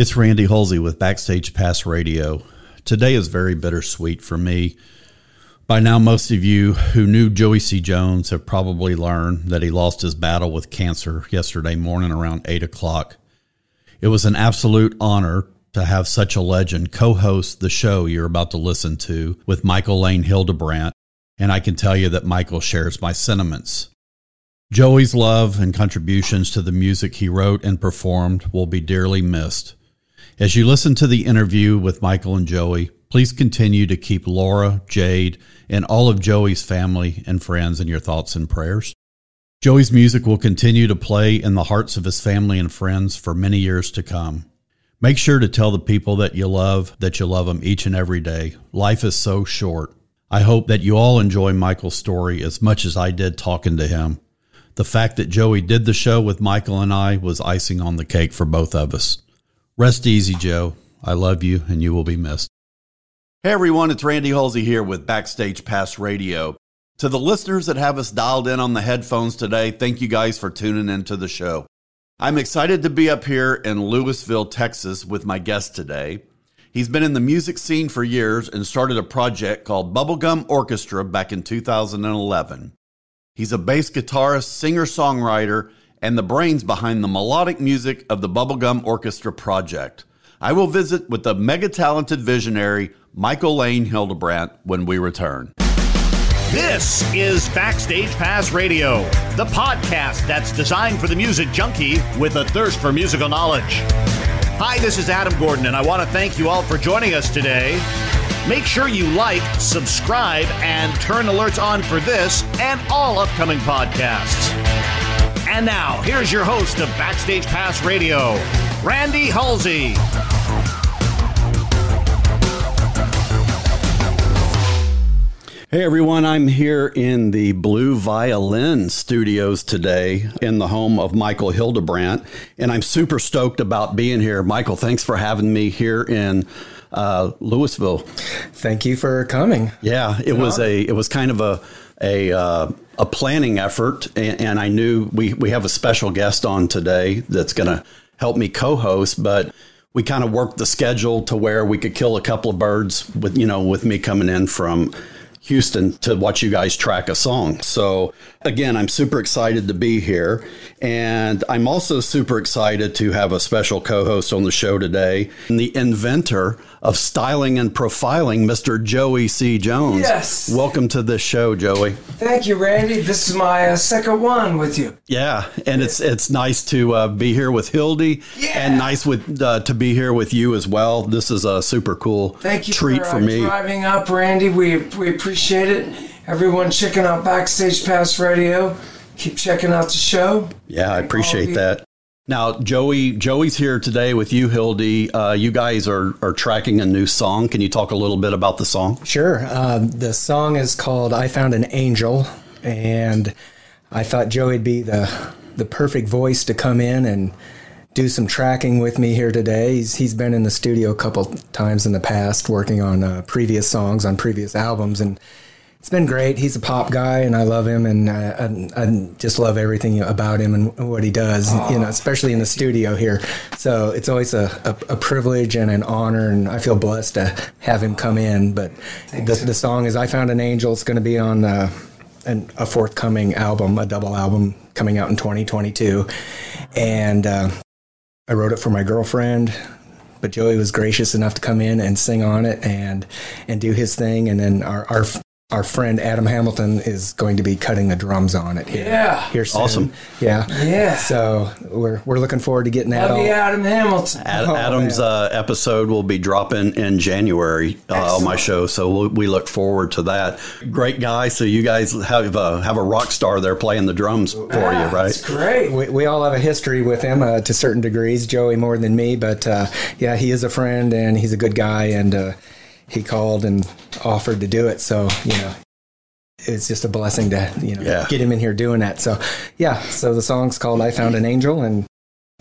It's Randy Halsey with Backstage Pass Radio. Today is very bittersweet for me. By now, most of you who knew Joey C. Jones have probably learned that he lost his battle with cancer yesterday morning around 8 o'clock. It was an absolute honor to have such a legend co host the show you're about to listen to with Michael Laine Hildebrandt, and I can tell you that Michael shares my sentiments. Joey's love and contributions to the music he wrote and performed will be dearly missed. As you listen to the interview with Michael and Joey, please continue to keep Laura, Jade, and all of Joey's family and friends in your thoughts and prayers. Joey's music will continue to play in the hearts of his family and friends for many years to come. Make sure to tell the people that you love that you love them each and every day. Life is so short. I hope that you all enjoy Michael's story as much as I did talking to him. The fact that Joey did the show with Michael and I was icing on the cake for both of us. Rest easy, Joe. I love you and you will be missed. Hey everyone, it's Randy Halsey here with Backstage Pass Radio. To the listeners that have us dialed in on the headphones today, thank you guys for tuning into the show. I'm excited to be up here in Lewisville, Texas with my guest today. He's been in the music scene for years and started a project called Bubblegum Orchestra back in 2011. He's a bass guitarist, singer songwriter, and the brains behind the melodic music of the Bubblegum Orchestra project. I will visit with the mega talented visionary Michael Laine Hildebrandt when we return. This is Backstage Pass Radio, the podcast that's designed for the music junkie with a thirst for musical knowledge. Hi, this is Adam Gordon, and I want to thank you all for joining us today. Make sure you like, subscribe, and turn alerts on for this and all upcoming podcasts. And now, here's your host of Backstage Pass Radio, Randy Halsey. Hey everyone, I'm here in the Blue Violin studios today in the home of Michael Hildebrandt, and I'm super stoked about being here. Michael, thanks for having me here in uh, Lewisville. Thank you for coming. Yeah, it was a it was kind of a a uh, a planning effort, and, and I knew we we have a special guest on today that's going to help me co-host, but we kind of worked the schedule to where we could kill a couple of birds with you know with me coming in from Houston to watch you guys track a song. So, again, I'm super excited to be here. And I'm also super excited to have a special co host on the show today, the inventor of styling and profiling, Mr. Joey C. Jones. Yes. Welcome to this show, Joey. Thank you, Randy. This is my uh, second one with you. Yeah, and it's it's nice to uh, be here with Hildy, Yeah. and nice with uh, to be here with you as well. This is a super cool Thank you treat for, for, uh, me. driving up, Randy. We we appreciate it. Everyone checking out Backstage Pass Radio. Keep checking out the show. Yeah, I appreciate that. Now, Joey, Joey's here today with you, Hildy. Uh, you guys are are tracking a new song. Can you talk a little bit about the song? Sure. Um, the song is called "I Found an Angel," and I thought Joey'd be the the perfect voice to come in and do some tracking with me here today. He's he's been in the studio a couple times in the past, working on uh, previous songs on previous albums, and it's been great. He's a pop guy, and I love him, and I, I, I just love everything about him and what he does. You know, especially in the studio here. So it's always a, a, a privilege and an honor, and I feel blessed to have him come in. But the, the song is "I Found an Angel." It's going to be on uh, an, a forthcoming album, a double album coming out in 2022, and uh, I wrote it for my girlfriend but Joey was gracious enough to come in and sing on it and and do his thing. And then our our our friend Adam Hamilton is going to be cutting the drums on it here. Yeah. here soon. Awesome. Yeah, Yeah. So we're we're looking forward to getting that Love all. you, Adam Hamilton. Ad- Oh, Adam's uh, episode will be dropping in January uh, on my show, so we, we look forward to that. Great guy. So you guys have a, have a rock star there playing the drums for you, Ah, right? That's great. We, we all have a history with him uh, to certain degrees. Joey more than me, but uh, yeah, he is a friend and he's a good guy. And uh, he called and offered to do it. So you know, it's just a blessing to you know Yeah. get him in here doing that. So yeah, so the song's called "I Found an Angel" and.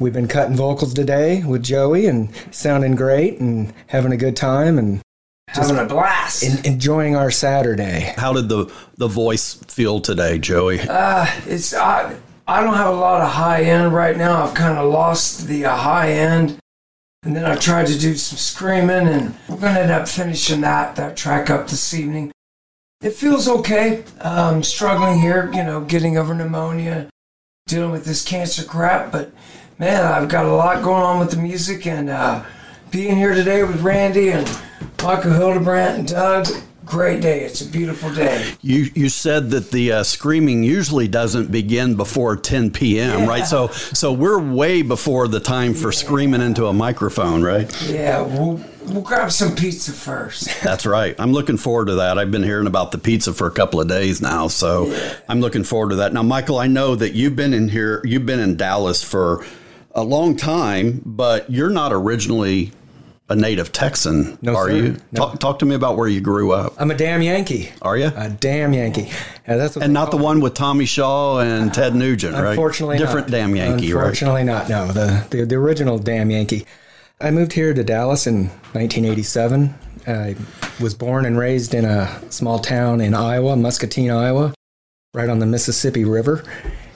We've been cutting vocals today with Joey and sounding great and having a good time and Having a blast. en- enjoying our Saturday. How did the the voice feel today, Joey? Uh, it's I, I don't have a lot of high end right now. I've kind of lost the uh, high end. And then I tried to do some screaming, and we're going to end up finishing that, that track up this evening. It feels okay. Um, struggling here, you know, getting over pneumonia, dealing with this cancer crap, but man, I've got a lot going on with the music, and uh, being here today with Randy and Michael Hildebrandt and Doug, great day. It's a beautiful day. You you said that the uh, screaming usually doesn't begin before 10 p.m. Yeah. right? So so we're way before the time for screaming into a microphone, right? Yeah, we'll, we'll grab some pizza first. That's right. I'm looking forward to that. I've been hearing about the pizza for a couple of days now, so I'm looking forward to that. Now, Michael, I know that you've been in here, you've been in Dallas for a long time, but you're not originally a native Texan, No, are sir. you? No. Talk, talk to me about where you grew up. I'm a damn Yankee. Are you? A damn Yankee. Yeah, that's and not the one with Tommy Shaw and Ted Nugent, right? Unfortunately, different not. damn Yankee, right? Unfortunately, not. No, the, the the original damn Yankee. I moved here to Dallas in 1987. I was born and raised in a small town in Iowa, Muscatine, Iowa, right on the Mississippi River,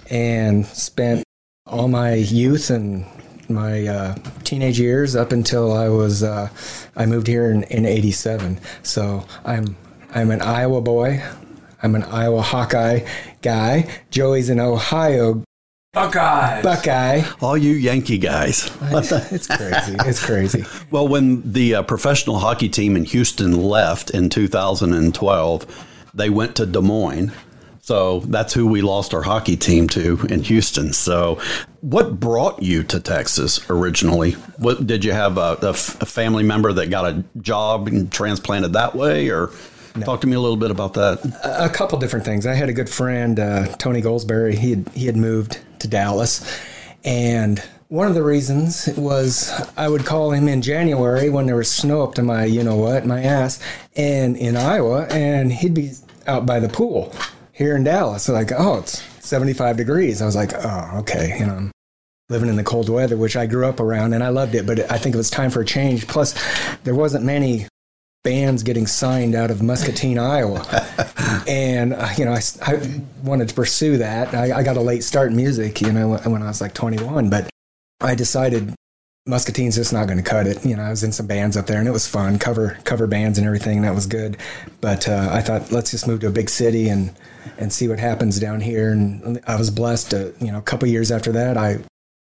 and spent all my youth and my uh, teenage years up until I was uh, I moved here in, in '87. So I'm I'm an Iowa boy. I'm an Iowa Hawkeye guy. Joey's an Ohio Buckeye. Buckeye. All you Yankee guys. It's crazy. It's crazy. Well, when the uh, professional hockey team in Houston left in 2012, they went to Des Moines. So that's who we lost our hockey team to in Houston. So, what brought you to Texas originally? What did you have a, a f- a family member that got a job and transplanted that way, or talk to me a little bit about that? a couple different things. I had a good friend, uh, Tony Goldsberry. He had, he had moved to Dallas, and one of the reasons was I would call him in January when there was snow up to my you know what my ass, and in Iowa, and he'd be out by the pool here in Dallas. So like, oh, it's seventy five degrees. I was like, oh, okay, you know. I'm Living in the cold weather, which I grew up around, and I loved it, but I think it was time for a change. Plus, there wasn't many bands getting signed out of Muscatine, Iowa. and, uh, you know, I wanted to pursue that. I, I got a late start in music, you know, when I was like 21, but I decided Muscatine's just not going to cut it. You know, I was in some bands up there and it was fun, cover cover bands and everything. And that was good. But uh, I thought, let's just move to a big city and, and see what happens down here. And I was blessed to, you know, a couple years after that, I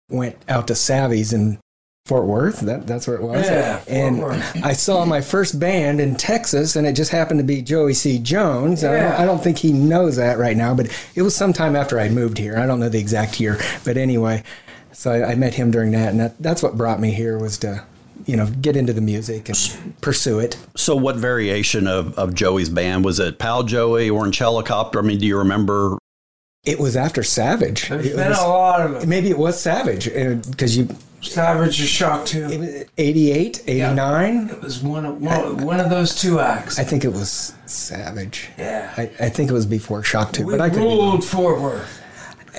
went out to Savvy's in Fort Worth. That, that's where it was. Yeah, Fort and. I saw my first band in Texas, and it just happened to be Joey C. Jones. I, don't, Yeah. I don't think he knows that right now, but it was sometime after I moved here. I don't know the exact year, but anyway, so I, I met him during that, and that, that's what brought me here was to, you know, get into the music and pursue it. So, what variation of, of Joey's band was it? Pal Joey, Orange Helicopter? I mean, do you remember? It was after Savage. There's It been was- a lot of them. maybe it was Savage uh, because you Savage or Shock too. it was 88, 89. It was one of one, one of those two acts. I think it was Savage. Yeah. I, I think it was before Shock 2, we but I could be wrong.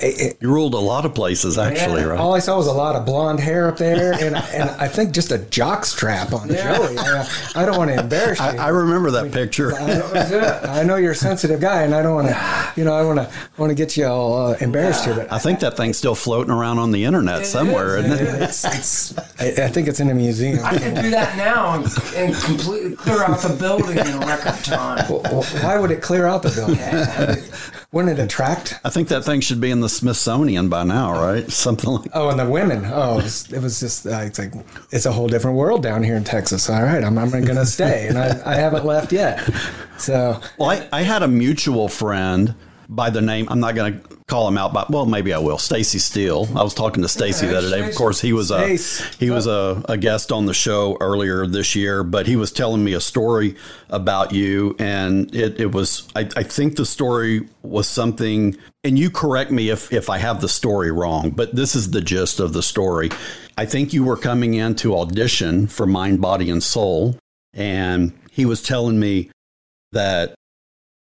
Ruled Fort Worth. It- You ruled a lot of places, actually, Yeah. right? All I saw was a lot of blonde hair up there, and, and I think just a jock strap on Yeah. Joey. I, I don't want to embarrass you. I, I remember that picture. That was it. I know you're a sensitive guy, and I don't want to, you know, I want to want to get you all uh, embarrassed here, but I think that thing's still floating around on the internet It somewhere, is, isn't it it? it's, it's I, I think it's in a museum. I can do that now and, and completely clear out the building in record time. Well, Why would it clear out the building? Wouldn't it attract? I think that thing should be in the Smithsonian by now, right? Something like. Oh, and the women. Oh, it was, it was just uh, it's like it's a whole different world down here in Texas. All right, I'm, I'm going to stay, and I, I haven't left yet. So Well, I, I had a mutual friend by the name. I'm not going to call him out, but well, maybe I will. Stacy Steele. I was talking to Stacy the other day. Of course, he was a he was a, a guest on the show earlier this year, but he was telling me a story about you, and it, it was. I, I think the story was something. And you correct me if if I have the story wrong, but this is the gist of the story. I think you were coming in to audition for Mind, Body, and Soul, and he was telling me that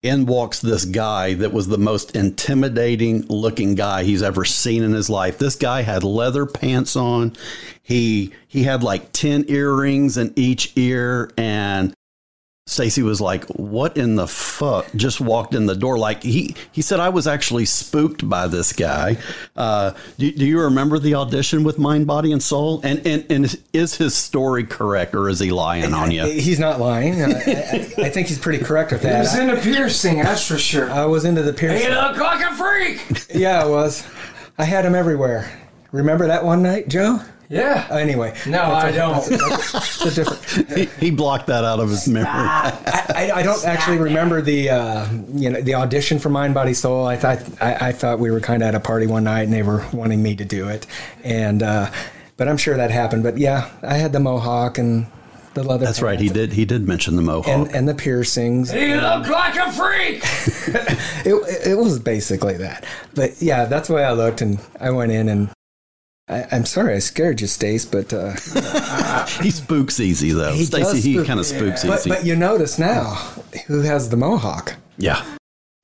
in walks this guy that was the most intimidating looking guy he's ever seen in his life. This guy had leather pants on. He he had like 10 earrings in each ear and Stacy was like, "What in the fuck?" Just walked in the door. Like he he said, I was actually spooked by this guy. Uh, do, do you remember the audition with Mind, Body, and Soul? And and and is his story correct, or is he lying on you? He's not lying. I, I, I think he's pretty correct with that. He that. was I, into piercing, that's for sure. I was into the He piercing. looked like a freak. Yeah, I was. I had him everywhere. Remember that one night, Joe? Yeah. Anyway, No, I don't. it's a different. he, he blocked that out of his memory. I, I, I don't actually remember the uh, you know the audition for Mind Body Soul. I thought I, I thought we were kind of at a party one night and they were wanting me to do it, and uh, but I'm sure that happened. But yeah, I had the mohawk and the leather. That's right. He did. He did mention the mohawk. And, and the piercings. He looked like a freak. It, it was basically that. But yeah, that's the way I looked, and I went in and. I, I'm sorry I scared you, Stace, but uh, he spooks easy though. He Stacy, he kind of spooks but, easy. but you notice now who has the mohawk, yeah.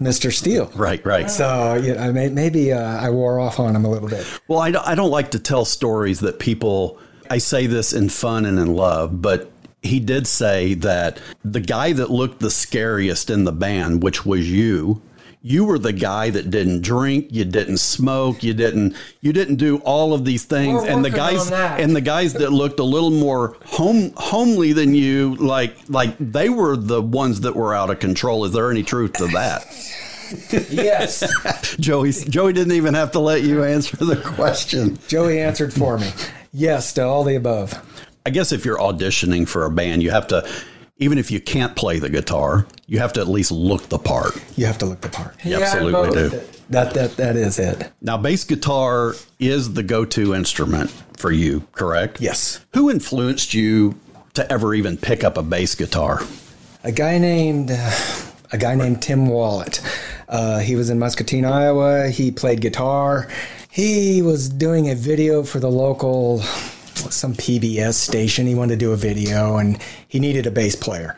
Mr. Steele. Right. Right. So you know, may- maybe uh, I wore off on him a little bit. Well, I don't, I don't like to tell stories that people, I say this in fun and in love, but he did say that the guy that looked the scariest in the band, which was you, you were the guy that didn't drink, you didn't smoke, you didn't you didn't do all of these things We're and the guys and the guys that looked a little more home homely than you like like they were the ones that were out of control. Is there any truth to that? Yes. Joey Joey didn't even have to let you answer the question. Joey answered for me. Yes to all the above. I guess if you're auditioning for a band, you have to, even if you can't play the guitar, you have to at least look the part. You have to look the part. You Yeah, absolutely both. do. That that that is it. Now, bass guitar is the go to instrument for you, correct? Yes. Who influenced you to ever even pick up a bass guitar? A guy named uh, a guy named Tim Wallet. Uh, he was in Muscatine, Iowa. He played guitar. He was doing a video for the local some PBS station. He wanted to do a video, and he needed a bass player.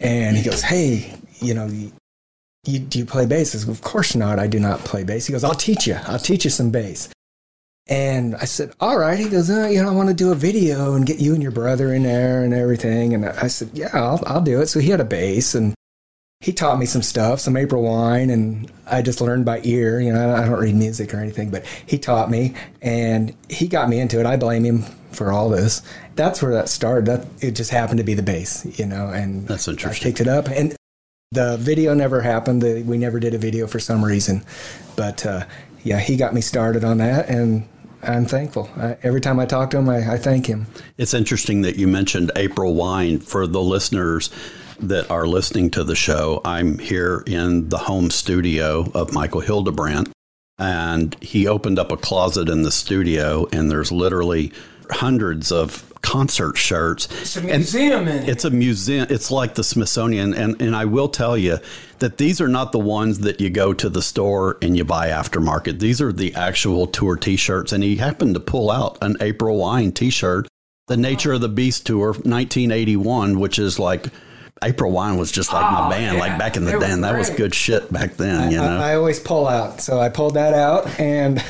And he goes, "Hey, you know." You, do you play bass? I said, of course not. I do not play bass. He goes, I'll teach you. I'll teach you some bass. And I said, all right. He goes, uh, you know, I want to do a video and get you and your brother in there and everything. And I said, yeah, I'll, I'll do it. So he had a bass and he taught me some stuff, some April wine, and I just learned by ear. You know, I don't read music or anything, but he taught me and he got me into it. I blame him for all this. That's where that started. That it just happened to be the bass, you know, and That's interesting. I picked it up and the video never happened. The, we never did a video for some reason, but uh, yeah, he got me started on that, and I'm thankful. I, every time I talk to him, I, I thank him. It's interesting that you mentioned April Wine. For the listeners that are listening to the show, I'm here in the home studio of Michael Hildebrandt, and he opened up a closet in the studio, and there's literally hundreds of concert shirts. It's a museum in it. It's a museum. It's like the Smithsonian, and and I will tell you that these are not the ones that you go to the store and you buy aftermarket. These are the actual tour T-shirts, and he happened to pull out an April Wine T-shirt, the Nature of the Beast tour, 1981, which is like. April Wine was just like my Oh, band, like back in the day. That was good shit back then, you know. I, I always pull out, so I pulled that out, and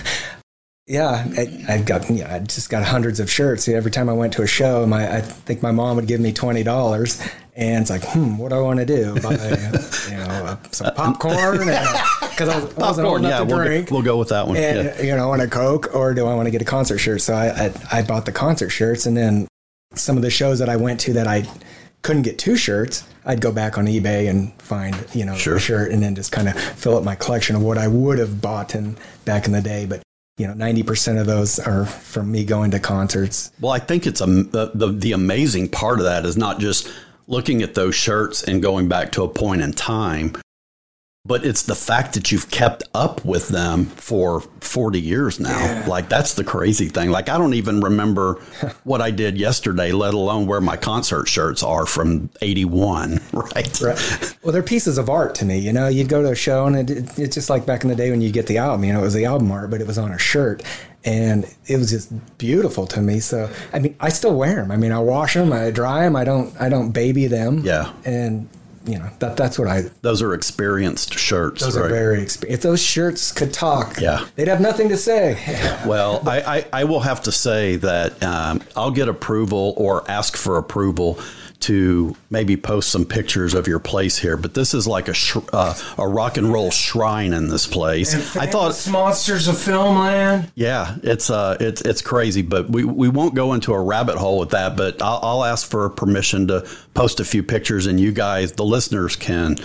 yeah, I, I've got yeah, I just got hundreds of shirts. Every time I went to a show, my I think my mom would give me twenty dollars, and it's like, hmm, what do I want to do? Buy, you know, some popcorn, because I, was, I wasn't old enough yeah, to we'll go, drink. we'll go with that one. and yeah. you know, want a Coke, or do I want to get a concert shirt? So I, I I bought the concert shirts, and then some of the shows that I went to that I couldn't get two shirts, I'd go back on eBay and find you know Sure. a shirt, and then just kind of fill up my collection of what I would have bought in back in the day. But you know, ninety percent of those are from me going to concerts. Well, I think it's a the, the the amazing part of that is not just looking at those shirts and going back to a point in time, but it's the fact that you've kept up with them for 40 years now. Yeah. Like that's the crazy thing. Like I don't even remember what I did yesterday, let alone where my concert shirts are from 81, right? Right. Well, they're pieces of art to me. You know, you'd go to a show and it, it's just like back in the day when you get the album. You know, it was the album art, but it was on a shirt, and it was just beautiful to me. So, I mean, I still wear them. I mean, I wash them, I dry them. I don't, I don't baby them. Yeah. And you know, that that's what I. Those are experienced shirts, Those right? are very. Exp- if those shirts could talk, Yeah. they'd have nothing to say. Well, I, I, I will have to say that um, I'll get approval or ask for approval to maybe post some pictures of your place here, but this is like a sh- uh, a rock and roll shrine in this place. I thought monsters of filmland. Yeah, it's uh, it's it's crazy, but we we won't go into a rabbit hole with that. But I'll, I'll ask for permission to post a few pictures, and you guys, the listeners, can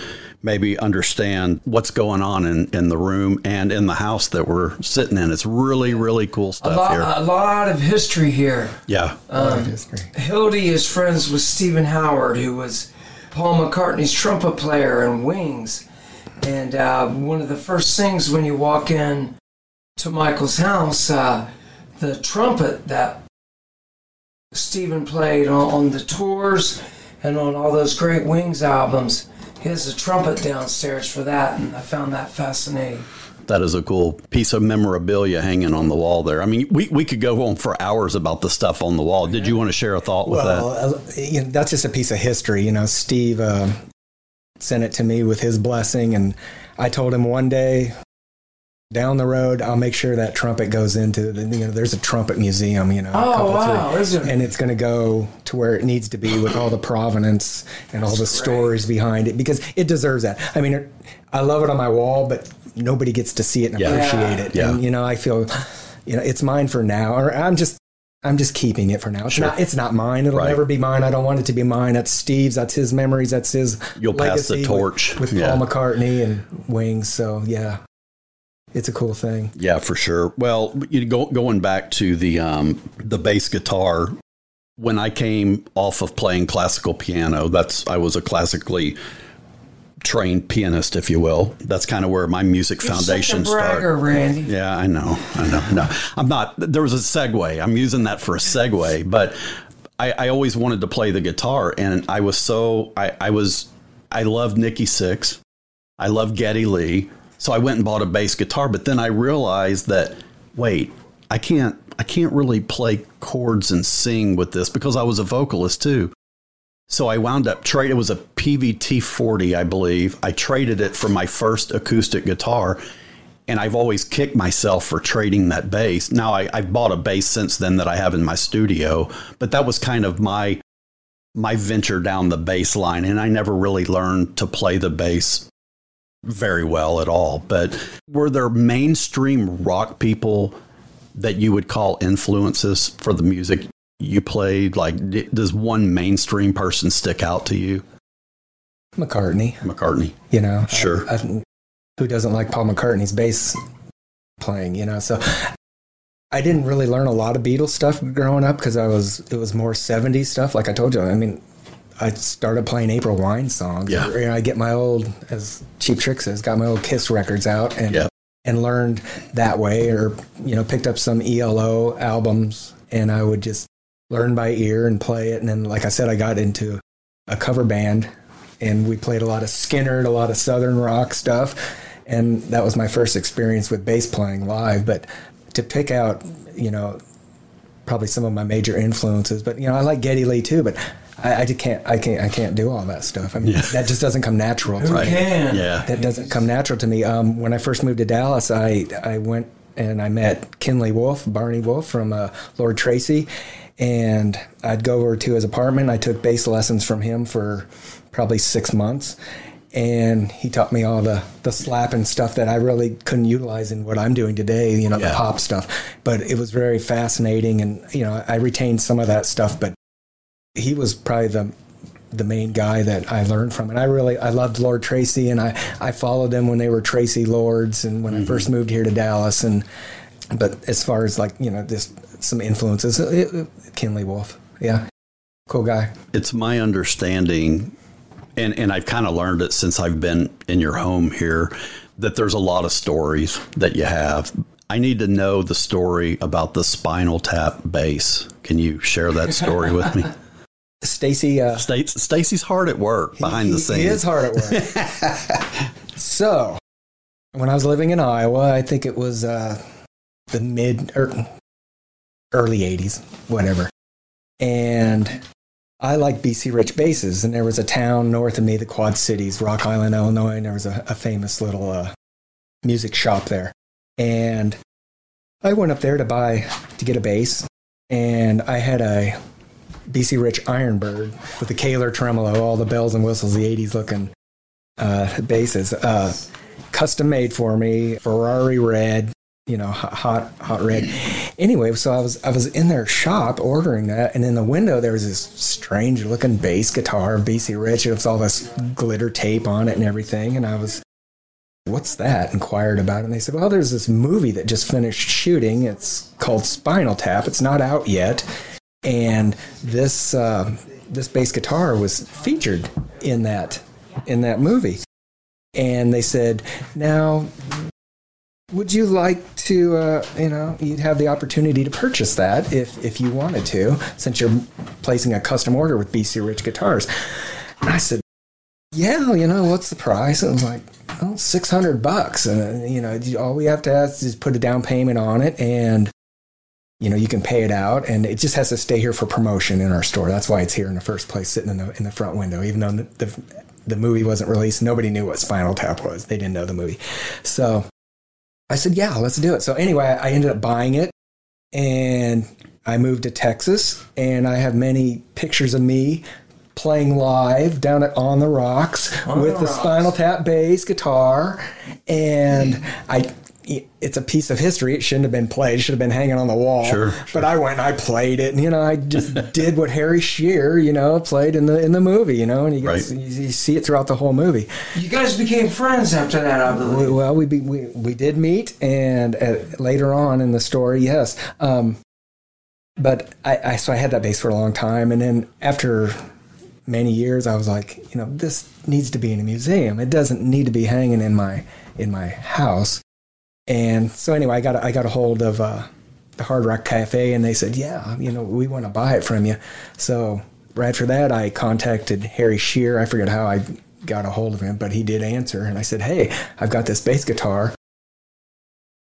maybe understand what's going on in, in the room and in the house that we're sitting in. It's really, really cool stuff a lot, here. A lot of history here. Yeah. Um, Hildy is friends with Stephen Howard, who was Paul McCartney's trumpet player in Wings. And uh, one of the first things when you walk in to Michael's house, uh, the trumpet that Stephen played on, on the tours and on all those great Wings albums he has a trumpet downstairs for that, and I found that fascinating. That is a cool piece of memorabilia hanging on the wall there. I mean, we, we could go on for hours about the stuff on the wall. Did you want to share a thought with well, that? Uh, you know, that's just a piece of history. You know, Steve uh, sent it to me with his blessing, and I told him one day down the road, I'll make sure that trumpet goes into the, you know, there's a trumpet museum, you know. Oh, wow. Is it? And it's going to go to where it needs to be with all the provenance and all the stories behind it because it deserves that. I mean, it, I love it on my wall, but nobody gets to see it and Yeah. appreciate it. Yeah. And, you know, I feel, you know, it's mine for now, or I'm just, I'm just keeping it for now. It's Sure. not. It's not mine. It'll Right. never be mine. I don't want it to be mine. That's Steve's. That's his memories. That's his. You'll pass the legacy with- torch. with, Yeah. Paul McCartney and Wings. So yeah, it's a cool thing. Yeah, for sure. Well, you go, going back to the um, the bass guitar, when I came off of playing classical piano, that's I was a classically trained pianist, if you will. That's kind of where my music foundation You're such a bragger, started. Randy. Yeah, I know. I know. No, I'm not. There was a segue. I'm using that for a segue, but I, I always wanted to play the guitar, and I was so I, I was I loved Nikki Sixx, I loved Geddy Lee, so I went and bought a bass guitar. But then I realized that wait, I can't I can't really play chords and sing with this because I was a vocalist too. So I wound up trade. It was a Peavey T-40, I believe. I traded it for my first acoustic guitar, and I've always kicked myself for trading that bass. Now I, I've bought a bass since then that I have in my studio, but that was kind of my my venture down the bass line, and I never really learned to play the bass very well at all. But were there mainstream rock people that you would call influences for the music you played? Like, d- does one mainstream person stick out to you? McCartney, McCartney. you know, Sure. I- I- who doesn't like Paul McCartney's bass playing? You know, so I didn't really learn a lot of Beatles stuff growing up because I was it was more '70s stuff. Like I told you, I mean. I started playing April Wine songs. Yeah. You know, I get my old, as Cheap Trick says, got my old Kiss records out and Yeah. and learned that way, or you know, picked up some ELO albums, and I would just learn by ear and play it. And then, like I said, I got into a cover band, and we played a lot of Skynyrd, a lot of Southern rock stuff, and that was my first experience with bass playing live. But to pick out, you know, probably some of my major influences, but you know, I like Geddy Lee too, but. I, I just can't. I can't. I can't do all that stuff. I mean, that just doesn't come natural to Who me can? Yeah. that doesn't come natural to me. Um, when I first moved to Dallas, I I went and I met Kinley Wolfe, Barney Wolf from uh, Lord Tracy, and I'd go over to his apartment. I took bass lessons from him for probably six months, and he taught me all the the slap and stuff that I really couldn't utilize in what I'm doing today. You know, Yeah. the pop stuff. But it was very fascinating, and you know, I retained some of that stuff, but he was probably the the main guy that I learned from. And I really I loved Lord Tracy and I, I followed them when they were Tracy Lords and when I mm-hmm. first moved here to Dallas and but as far as like, you know, just some influences, it, it, Kinley Wolfe. Yeah. Cool guy. it's my understanding, and, and I've kind of learned it since I've been in your home here, that there's a lot of stories that you have. I need to know the story about the Spinal Tap bass. Can you share that story with me? Stacy uh Stacy's hard at work behind he, the scenes. He is hard at work. so, when I was living in Iowa, I think it was uh, the mid or early '80s, whatever. And I like BC Rich basses, and there was a town north of me, the Quad Cities, Rock Island, Illinois, and there was a, a famous little uh, music shop there. And I went up there to buy to get a bass, and I had a BC Rich Ironbird with the Kahler tremolo, all the bells and whistles, the 80s looking uh, basses. Uh, custom made for me, Ferrari red, you know, hot, hot red. Anyway, so I was I was in their shop ordering that, and in the window there was this strange looking bass guitar, BC Rich. It was all this glitter tape on it and everything, and I was. What's that? Inquired about it. And they said, Well, there's this movie that just finished shooting. It's called Spinal Tap. It's not out yet. And this uh, this bass guitar was featured in that in that movie. And they said, Now would you like to, uh, you know, you'd have the opportunity to purchase that if, if you wanted to, since you're placing a custom order with BC Rich Guitars. And I said, yeah, you know, what's the price? And it was like, oh, 600 bucks. And, you know, all we have to ask is put a down payment on it and, you know, you can pay it out and it just has to stay here for promotion in our store. That's why it's here in the first place, sitting in the, in the front window, even though the, the, the movie wasn't released. Nobody knew what Spinal Tap was. They didn't know the movie. So I said, yeah, let's do it. So anyway, I ended up buying it and I moved to Texas and I have many pictures of me playing live down at On the Rocks on with the, the Spinal Tap bass guitar. And hmm. I it's a piece of history. It shouldn't have been played. It should have been hanging on the wall. Sure, sure. But I went and I played it, and you know, I just did what Harry Shearer, you know, played in the in the movie. You know, and you, right. you, you, see it throughout the whole movie. You guys became friends after that, I believe. We, well, we, be, we we did meet, and at, later on in the story, yes. Um, but I, I so I had that bass for a long time, and then after many years, I was like, you know, this needs to be in a museum. It doesn't need to be hanging in my in my house. And so anyway, I got I got a hold of uh, the Hard Rock Cafe, and they said, "Yeah, you know, we want to buy it from you." So right after that, I contacted Harry Shearer. I forget how I got a hold of him, but he did answer, and I said, "Hey, I've got this bass guitar.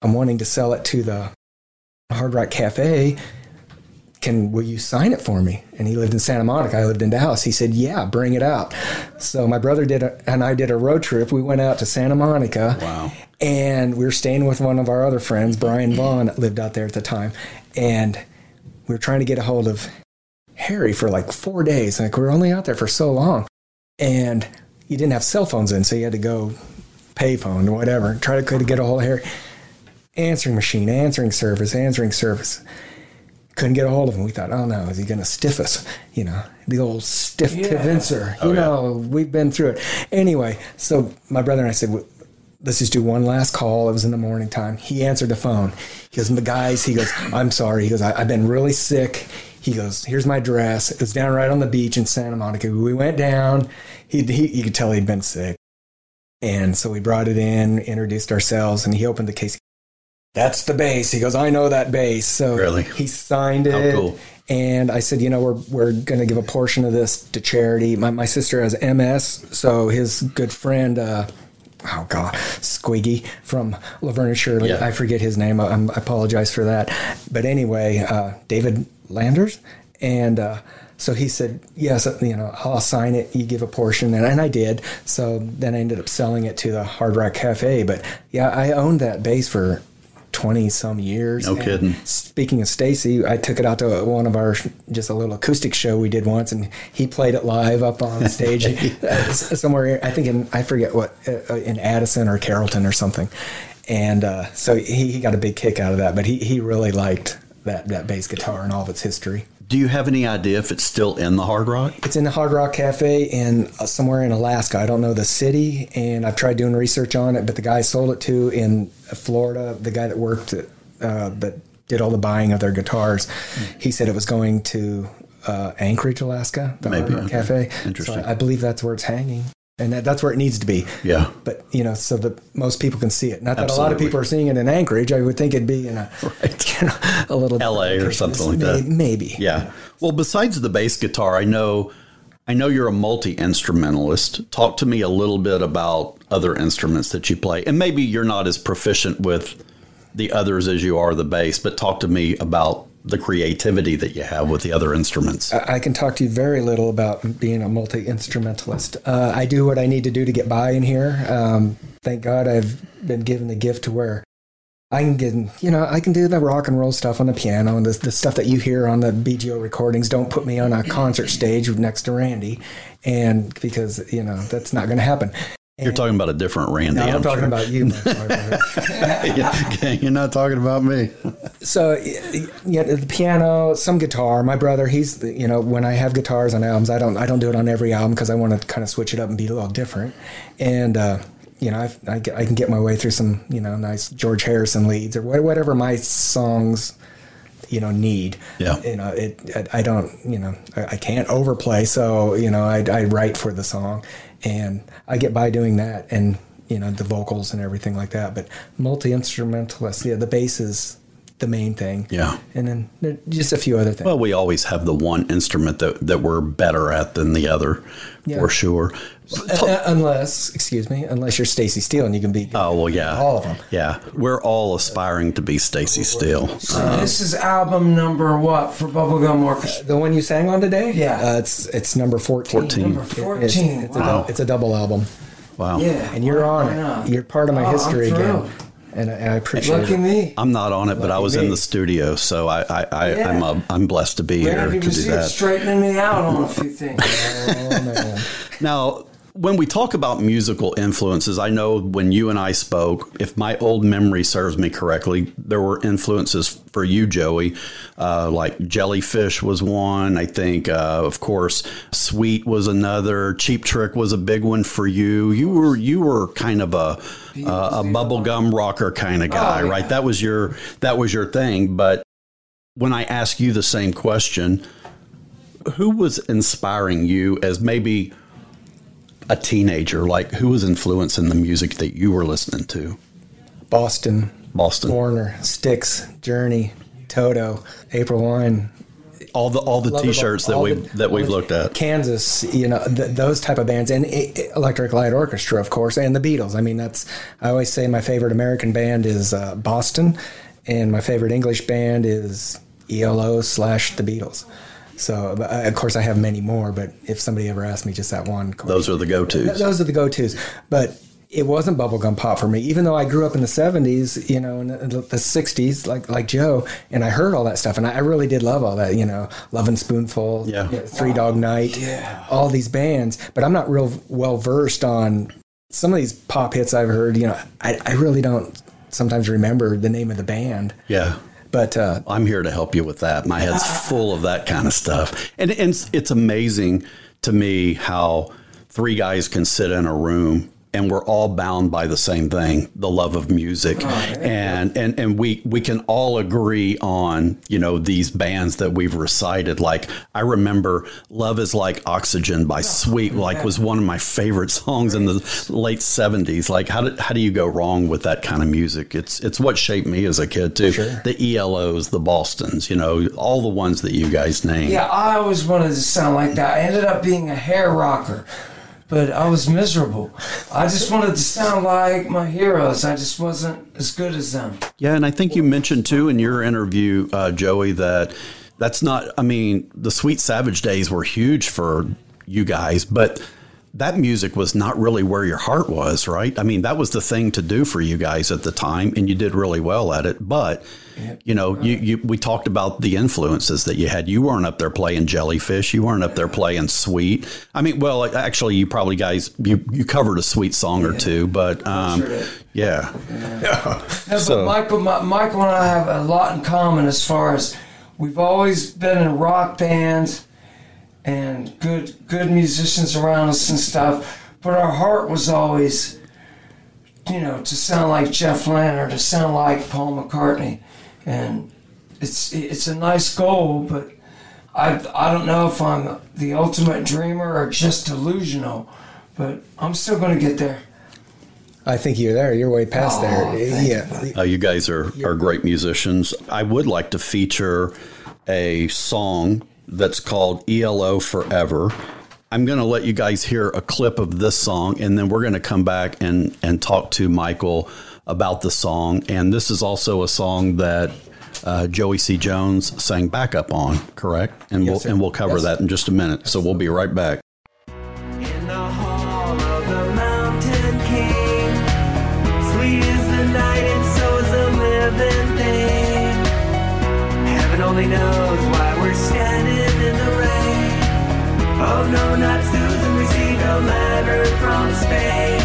I'm wanting to sell it to the Hard Rock Cafe can will you sign it for me? And he lived in santa monica. I lived in dallas. He said yeah bring it out. So my brother did a, and i did a road trip. We went out to santa monica. Wow. And we were staying with one of our other friends brian vaughn lived out there at the time. And we were trying to get a hold of harry for like four days. Like we were only out there for so long. And you didn't have cell phones in so you had to go payphone or whatever try to get a hold of harry. Answering machine answering service answering service couldn't get a hold of him. We thought, oh no, is he going to stiff us? You know, the old stiff yeah. convincer. Oh, you know, yeah. we've been through it. Anyway, so my brother and I said, let's just do one last call. It was in the morning time. He answered the phone. He goes, the guys, he goes, I'm sorry. He goes, I, have been really sick. He goes, here's my dress. It was down right on the beach in Santa Monica. We went down. He, he you could tell he'd been sick. And so we brought it in, introduced ourselves, and he opened the case that's the bass. He goes, I know that bass. So really? he signed it. Cool. And I said, you know, we're, we're going to give a portion of this to charity. My, my sister has MS. So his good friend, uh, oh God, Squiggy from Laverne and Shirley. Yeah. I forget his name. I, I, apologize for that. But anyway, uh, David Landers. And, uh, so he said, yes, you know, I'll sign it. You give a portion. And, and I did. So then I ended up selling it to the Hard Rock Cafe. But yeah, I owned that bass for 20 some years. No and kidding. Speaking of Stacy, I took it out to one of our just a little acoustic show we did once, and he played it live up on stage uh, somewhere. I think in I forget what uh, in Addison or Carrollton or something. And uh, so he, he got a big kick out of that, but he, he really liked that, that bass guitar and all of its history. Do you have any idea if it's still in the Hard Rock? It's in the Hard Rock Cafe in uh, somewhere in Alaska. I don't know the city, and I've tried doing research on it. But the guy sold it to in Florida, the guy that worked at, uh, that did all the buying of their guitars, he said it was going to uh, Anchorage, Alaska, the Maybe, okay. Cafe. Interesting. So I, I believe that's where it's hanging and that, that's where it needs to be. Yeah. But you know, so that most people can see it. Not that Absolutely. a lot of people are seeing it in Anchorage. I would think it'd be in a right. you know, a little L.A. or something like that. Maybe. Yeah. Well, besides the bass guitar, I know, I know you're a multi instrumentalist. Talk to me a little bit about other instruments that you play, and maybe you're not as proficient with the others as you are the bass, but talk to me about the creativity that you have with the other instruments. I can talk to you very little about being a multi instrumentalist. Uh, I do what I need to do to get by in here. Um, thank God I've been given the gift to where I can get, you know, I can do the rock and roll stuff on the piano and the, the stuff that you hear on the BGO recordings. Don't put me on a concert stage next to Randy, and because you know that's not going to happen. You're talking about a different Randy. No, I'm, I'm talking sure. about you. yeah, you're not talking about me. so yeah, the piano, some guitar. My brother, he's you know when I have guitars on albums, I don't I don't do it on every album because I want to kind of switch it up and be a little different. And uh, you know I, I, I can get my way through some you know nice George Harrison leads or whatever my songs you know need. Yeah. You know it. I, I don't. You know I, I can't overplay. So you know I, I write for the song, and I get by doing that, and you know the vocals and everything like that. But multi instrumentalist, yeah, the bass is the main thing. Yeah. And then just a few other things. Well, we always have the one instrument that, that we're better at than the other, Yeah. for sure. Uh, uh, unless, excuse me, unless you're Stacy Steele and you can be Oh well, yeah, all of them. Yeah, we're all aspiring to be Stacy Steele. So this is album number what for Bubblegum Orchestra? The one you sang on today? Yeah. Uh, it's it's number 14. 14. Number It's, 14. it's, a, wow. dou- it's a double album. Wow. Yeah. And you're on it. You're part of my Oh, history again. Thrilled. And I, and I appreciate Lucky it. me. I'm not on it, but I Lucky was in the studio, so I, I, I Yeah. I'm uh, I'm blessed to be Randy here to do that. straightening me out on a few things. Oh, man. Now, when we talk about musical influences, I know when you and I spoke, if my old memory serves me correctly, there were influences for you, Joey. Uh, like Jellyfish was one. I think, uh, of course, Sweet was another. Cheap Trick was a big one for you. You were you were kind of a a, a bubblegum rocker kind of guy, Oh, yeah. right? That was your that was your thing. But when I ask you the same question, who was inspiring you as maybe a teenager? Like, who was influencing the music that you were listening to? Boston, Boston. Warner, Styx, Journey, Toto, April Wine, All the all the Love T-shirts that we that we've the- looked at. Kansas, you know, th- those type of bands, and e- Electric Light Orchestra, of course, and the Beatles. I mean, that's I always say my favorite American band is uh, Boston, and my favorite English band is ELO slash the Beatles. So, uh, of course, I have many more, but if somebody ever asked me just that one, course, Those are the go-tos. those are the go-tos. But it wasn't bubblegum pop for me, even though I grew up in the '70s, you know, in the, the '60s, like like Joe, and I heard all that stuff, and I really did love all that, you know, Lovin' Spoonful, Yeah. Three Dog Night, Yeah. all these bands. But I'm not real well versed on some of these pop hits I've heard. You know, I, I really don't sometimes remember the name of the band, Yeah. But uh, I'm here to help you with that. My head's full of that kind of stuff. And, and it's, it's amazing to me how three guys can sit in a room and we're all bound by the same thing, the love of music. Oh, and, and, and we, we can all agree on, you know, these bands that we've recited. Like I remember Love is Like Oxygen by oh, Sweet, like was one of my favorite songs in the late seventies. Like how did, how do you go wrong with that kind of music? It's, it's what shaped me as a kid too. The ELOs, the Bostons, you know, all the ones that you guys named. Yeah, I always wanted to sound like that. I ended up being a hair rocker, but I was miserable. I just wanted to sound like my heroes. I just wasn't as good as them. Yeah, and I think you mentioned too in your interview, uh, Joey, that that's not. I mean, the Sweet Savage days were huge for you guys, but that music was not really where your heart was, right? I mean, that was the thing to do for you guys at the time, and you did really well at it. But you know, you, you we talked about the influences that you had. You weren't up there playing Jellyfish. You weren't up there playing Sweet. I mean, well, actually, you probably guys you you covered a Sweet song or two, but um, Sure did. yeah. No, So- but Michael, Michael and I have a lot in common as far as we've always been in rock bands and good good musicians around us and stuff. But our heart was always, you know, to sound like Jeff Lynne or to sound like Paul McCartney, and it's it's a nice goal, but I I don't know if I'm the ultimate dreamer or just delusional, but I'm still going to get there. I think you're there. You're way past Oh, there. thank Yeah. Uh, you guys are, are great musicians. I would like to feature a song that's called ELO Forever. I'm going to let you guys hear a clip of this song, and then we're going to come back and, and talk to Michael about the song. And this is also a song that uh, Joey C. Jones sang backup on, correct? And Yes, we'll sir. and we'll cover Yes. that in just a minute. So we'll be right back. Letter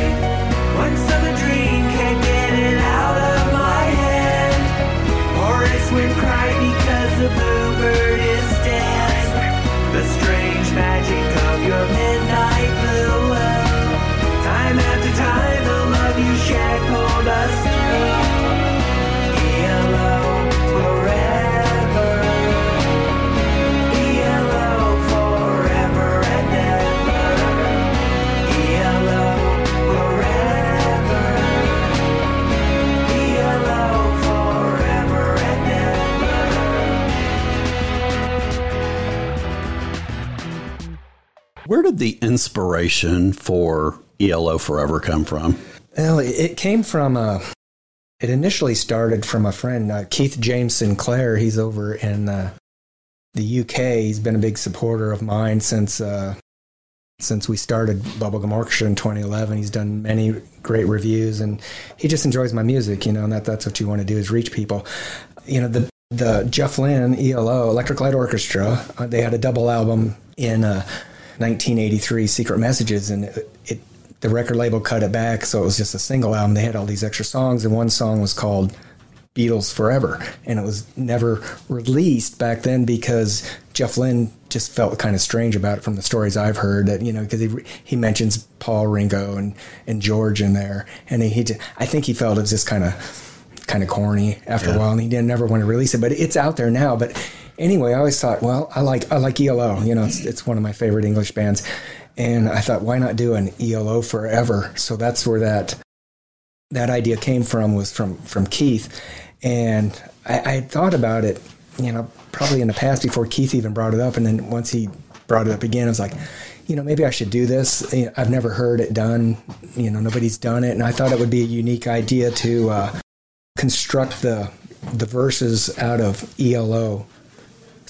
Where did the inspiration for ELO Forever come from? Well, it- came from a. It initially started from a friend, uh, Keith James Sinclair. He's over in uh, the UK. He's been a big supporter of mine since uh, since we started Bubblegum Orchestra in 2011. He's done many great reviews, and he just enjoys my music. You know, and that that's what you want to do is reach people. You know, the the Jeff Lynne ELO Electric Light Orchestra. Uh, they had a double album in uh, 1983, Secret Messages, and it, it the record label cut it back, so it was just a single album. They had all these extra songs, and one song was called Beatles Forever, and it was never released back then because Jeff Lynne just felt kind of strange about it from the stories I've heard. That you know, because he he mentions Paul, Ringo, and and George in there, and he, he I think he felt it was just kind of kind of corny after a while, and he didn't never want to release it. But it's out there now. But anyway, I always thought, well, I like I like ELO. You know, it's it's one of my favorite English bands, and I thought, why not do an ELO forever? So that's where that that idea came from was from from Keith, and I, I had thought about it, you know, probably in the past before Keith even brought it up, and then once he brought it up again, I was like, you know, maybe I should do this. I've never heard it done. You know, nobody's done it, and I thought it would be a unique idea to uh, construct the the verses out of ELO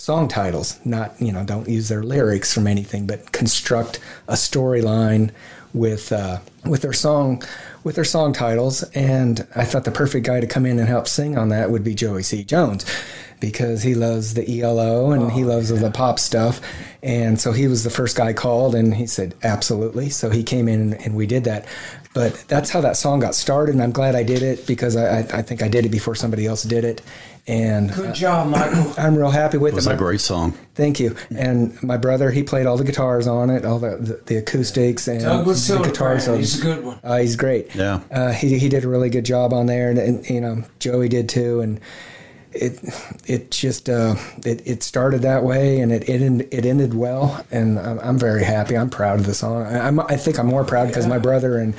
song titles. Not you know, don't use their lyrics from anything, but construct a storyline with uh, with their song with their song titles. And I thought the perfect guy to come in and help sing on that would be Joey C. Jones. Because he loves the ELO and he loves the pop stuff. And so he was the first guy called and he said, absolutely. So he came in and, and we did that. But that's how that song got started. And I'm glad I did it because I, I, I think I did it before somebody else did it. And Good job, Michael. I'm real happy with It was it. a great song. Thank you. And my brother, he played all the guitars on it, all the the, the acoustics and Douglas the guitar Silverbrand, he's a good one. Uh, he's great. Yeah. Uh, he he did a really good job on there, and, and you know Joey did too. And it it just uh, it it started that way, and it it, end, it ended well. And I'm, I'm very happy. I'm proud of the song. I, I'm I think I'm more proud because my brother and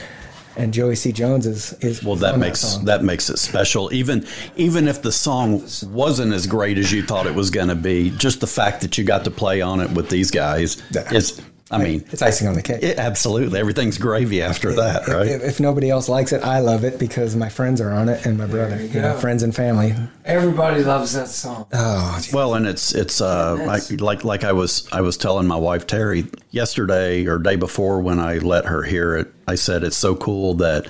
and Joey C. Jones is is Well, that makes song. that makes it special. Even even if the song wasn't as great as you thought it was going to be, just the fact that you got to play on it with these guys Yeah. is, I mean, it's icing on the cake. it, absolutely everything's gravy after that, right? If, if nobody else likes it, I love it because my friends are on it and my brother, you you know, friends and family. Everybody loves that song. Oh, Well, and it's it's uh Yes. like like like I was I was telling my wife Terry yesterday or day before when I let her hear it. I said it's so cool that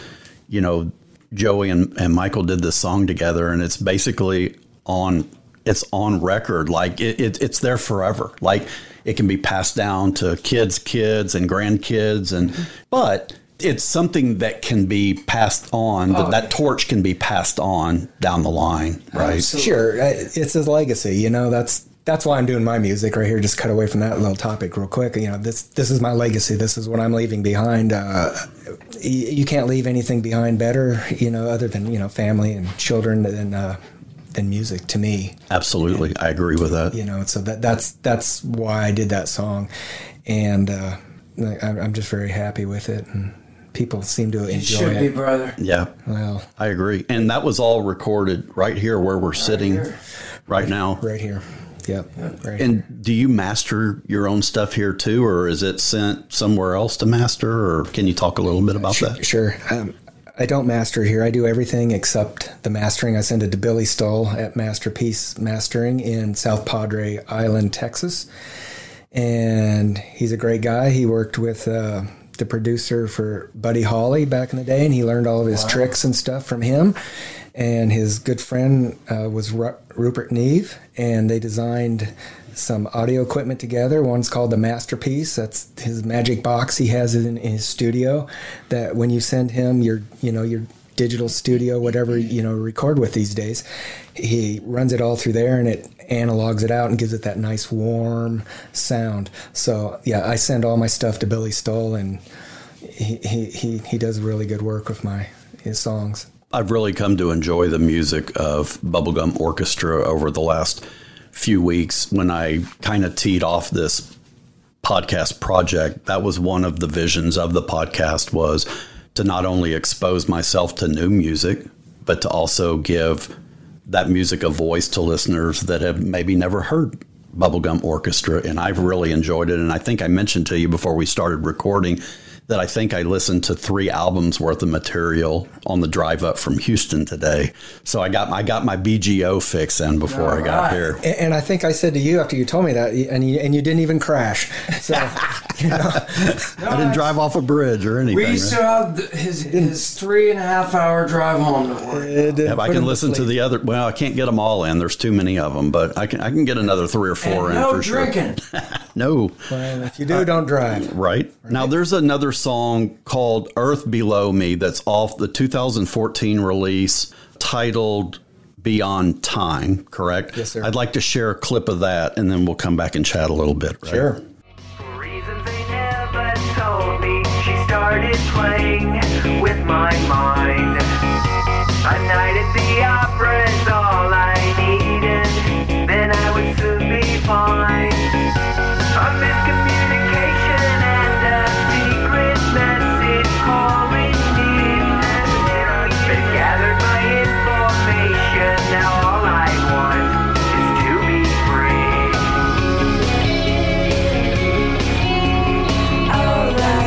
you know Joey and, and Michael did this song together, and it's basically on it's on record. Like it, it it's there forever. Like it can be passed down to kids, kids, and grandkids, and but. It's something that can be passed on. That that torch can be passed on down the line, right? Absolutely. sure. It's his legacy, you know. That's that's why I'm doing my music right here. Just cut away from that little topic real quick. You know, this this is my legacy. This is what I'm leaving behind. Uh, y- you can't leave anything behind better, you know, other than you know family and children than uh, than music to me. Absolutely, I agree with that. you know so that that's that's why i did that song and uh I'm I'm just very happy with it and people seem to You enjoy should be, it brother. Yeah, well I agree. And that was all recorded right here where we're sitting here. right now. right here yep right And do you master your own stuff here too, or is it sent somewhere else to master? Or can you talk a little bit about that? Sure. Um, I don't master here. I do everything except the mastering. I send it to Billy Stull at Masterpiece Mastering in South Padre Island, Texas. And he's a great guy. He worked with uh, the producer for Buddy Holly back in the day, and he learned all of his tricks and stuff from him. and his good friend uh, was Ru- Rupert Neve, and they designed some audio equipment together. One's called the Masterpiece. That's his magic box he has in, his studio. That when you send him your, you know, your digital studio, whatever you know, record with these days, he runs it all through there, and it analogs it out and gives it that nice warm sound. So yeah, I send all my stuff to Billy Stull, and he he he, he does really good work with my his songs. I've really come to enjoy the music of Bubblegum Orchestra over the last few weeks when I kind of teed off this podcast project. That was one of the visions of the podcast was to not only expose myself to new music, but to also give that music a voice to listeners that have maybe never heard Bubblegum Orchestra. And I've really enjoyed it. And I think I mentioned to you before we started recording that I think I listened to three albums worth of material on the drive up from Houston today. So I got I got my BGO fix in before I got Alright. here. And, and I think I said to you after you told me that, and you, and you didn't even crash. So you know, I didn't drive off a bridge or anything. We right? used to have his his three and a half hour drive home to work. Yeah, I can listen to the other. Well, I can't get them all in. There's too many of them, but I can. I can get another three or four And in no for sure. drinking. No, Well, if you do, don't drive. right now there's another song called "Earth Below Me" that's off the 2014 release titled "Beyond Time." Correct? Yes, sir. I'd like to share a clip of that, and then we'll come back and chat a little bit. Right? Sure. For reasons they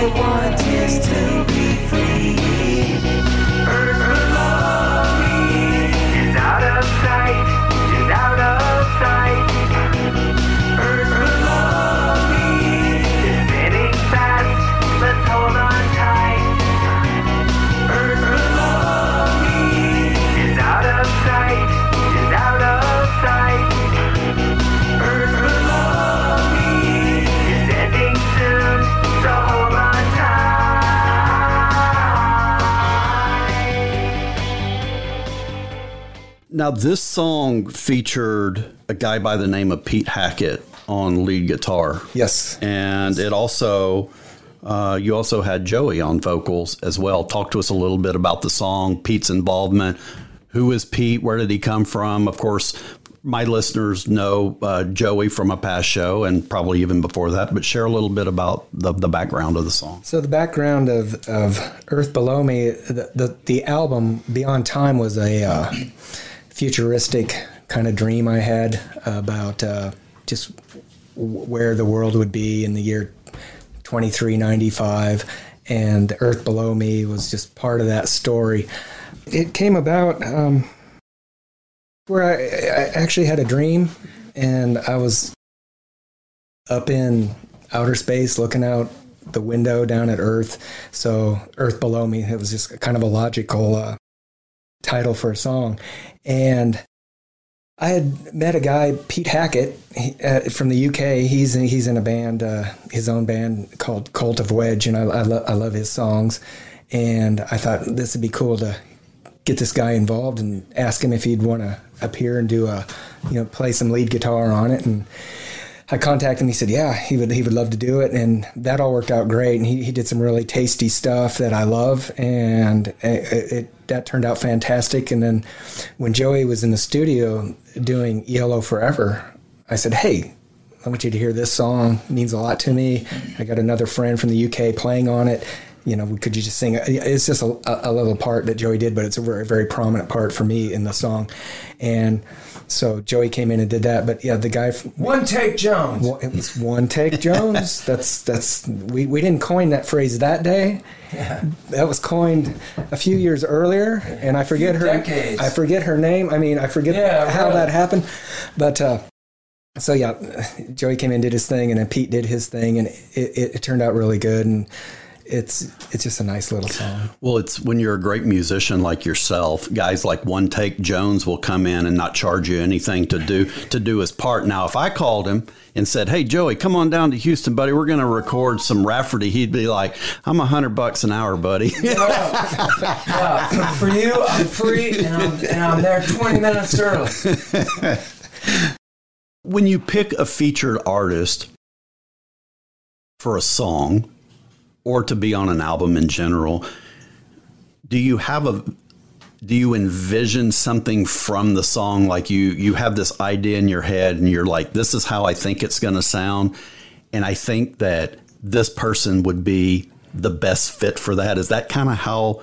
I want is to be Now this song featured a guy by the name of Pete Hackett on lead guitar. Yes. and it also uh, you also had Joey on vocals as well. Talk to us a little bit about the song, Pete's involvement. Who is Pete? Where did he come from? Of course, my listeners know uh, Joey from a past show and probably even before that. But share a little bit about the, the background of the song. So the background of, of Earth Below Me, the, the, the album Beyond Time was a uh, futuristic kind of dream I had about uh, just w- where the world would be in the year 2395. And the Earth Below Me was just part of that story. It came about um, where I, I actually had a dream and I was up in outer space looking out the window down at Earth. So Earth below me. It was just kind of a logical uh, title for a song, and I had met a guy, Pete Hackett, he, uh, from the UK. He's in, he's in a band, uh, his own band called Cult of Wedge, and I, I, lo- I love his songs. And I thought this would be cool to get this guy involved and ask him if he'd want to appear and do a, you know, play some lead guitar on it. And I contacted him. He said, "Yeah, he would he would love to do it," and that all worked out great. And he, he did some really tasty stuff that I love, and it, it that turned out fantastic. And then when Joey was in the studio doing ELO Forever, I said, "Hey, I want you to hear this song. It means a lot to me. I got another friend from the UK playing on it. You know, could you just sing? it? It's just a, a little part that Joey did, but it's a very, very prominent part for me in the song. And so Joey came in and did that. But yeah, the guy, One take Jones. well, it was one take Jones. that's that's we, we didn't coin that phrase that day. Yeah. That was coined a few years earlier, and I forget her. decades. I forget her name. I mean, I forget Yeah, how really. that happened. But uh, so yeah, Joey came in, did his thing, and then Pete did his thing, and it, it, it turned out really good. And it's it's just a nice little song. Well, it's when you're a great musician like yourself, guys like One Take Jones will come in and not charge you anything to do to do his part. Now, if I called him and said, "Hey, Joey, come on down to Houston, buddy. We're going to record some Rafferty," he'd be like, "I'm a hundred bucks an hour, buddy." Yeah, for you, I'm free, and I'm, and I'm there 20 minutes early. when you pick a featured artist for a song or to be on an album in general, do you have a do you envision something from the song? Like you you have this idea in your head and you're like this is how I think it's going to sound. And I think that this person would be the best fit for that. Is that kind of how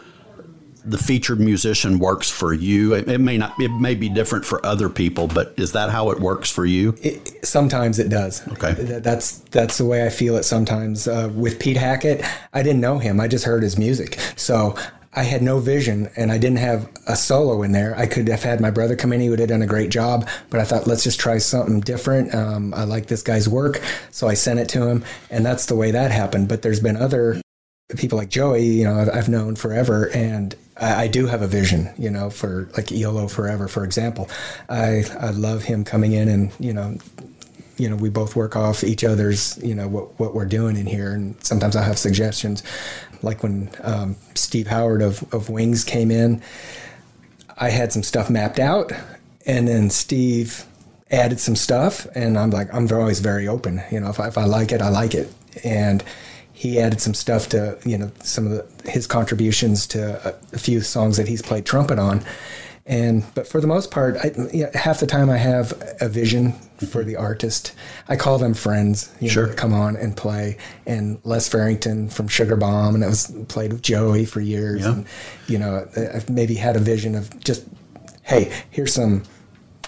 the featured musician works for you it, it may not it may be different for other people but is that how it works for you It, sometimes it does. Okay. That's that's the way I feel it sometimes. Uh, with Pete Hackett, I didn't know him. I just heard his music. So I had no vision and I didn't have a solo in there. I could have had my brother come in. He would have done a great job. But I thought, let's just try something different. Um, I like this guy's work. So I sent it to him. And that's the way that happened. But there's been other people like Joey, you know, I've, I've known forever, and I, I do have a vision, you know, for like ELO Forever, for example. I I love him coming in and you know, you know, we both work off each other's, you know, what what we're doing in here, and sometimes I have suggestions, like when um, Steve Howard of of Wings came in, I had some stuff mapped out, and then Steve added some stuff, and I'm like, I'm always very open, you know, if I, if I like it, I like it, and he added some stuff to you know some of the, his contributions to a, a few songs that he's played trumpet on and but for the most part I, you know, half the time i have a vision for the artist i call them friends you Sure. know, come on and play and les farrington from Sugarbomb and it was played with joey for years Yeah. and you know i've maybe had a vision of just hey here's some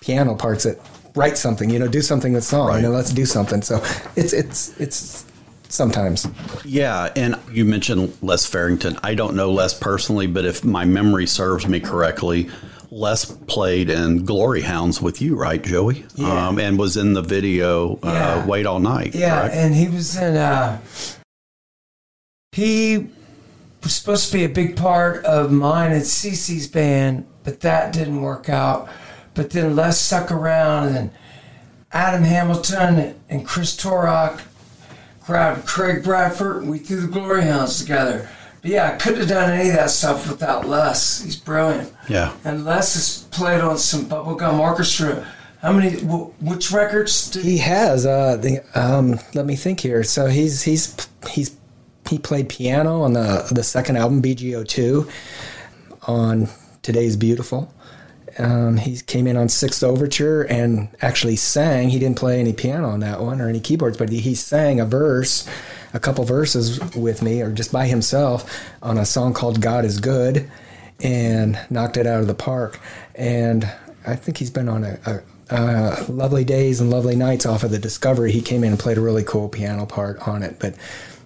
piano parts that write something you know do something with song Right. you know let's do something so it's it's it's sometimes Yeah, and you mentioned Les Farrington. I don't know Les personally, but if my memory serves me correctly, Les played in Glory Hounds with you, right, Joey? Yeah. Um, and was in the video uh, Wait All Night. Yeah, correct? and he was in. Uh, he was supposed to be a big part of mine and Cece's band, but that didn't work out. But then Les stuck around, and Adam Hamilton and Chris Torok grabbed Craig Bradford, and we threw the Glory Hounds together. But yeah, I couldn't have done any of that stuff without Les. He's brilliant. yeah. And Les has played on some bubblegum orchestra. How many? Which records did He has. Uh, the um, let me think here. So he's he's he's he played piano on the the second album BGO two, on Today's Beautiful. Um, he came in on Sixth Overture and actually sang. He didn't play any piano on that one or any keyboards, but he, sang a verse, a couple verses with me, or just by himself on a song called "God Is Good," and knocked it out of the park. And I think he's been on a, a uh, Lovely Days and Lovely Nights off of the Discovery. He came in and played a really cool piano part on it, but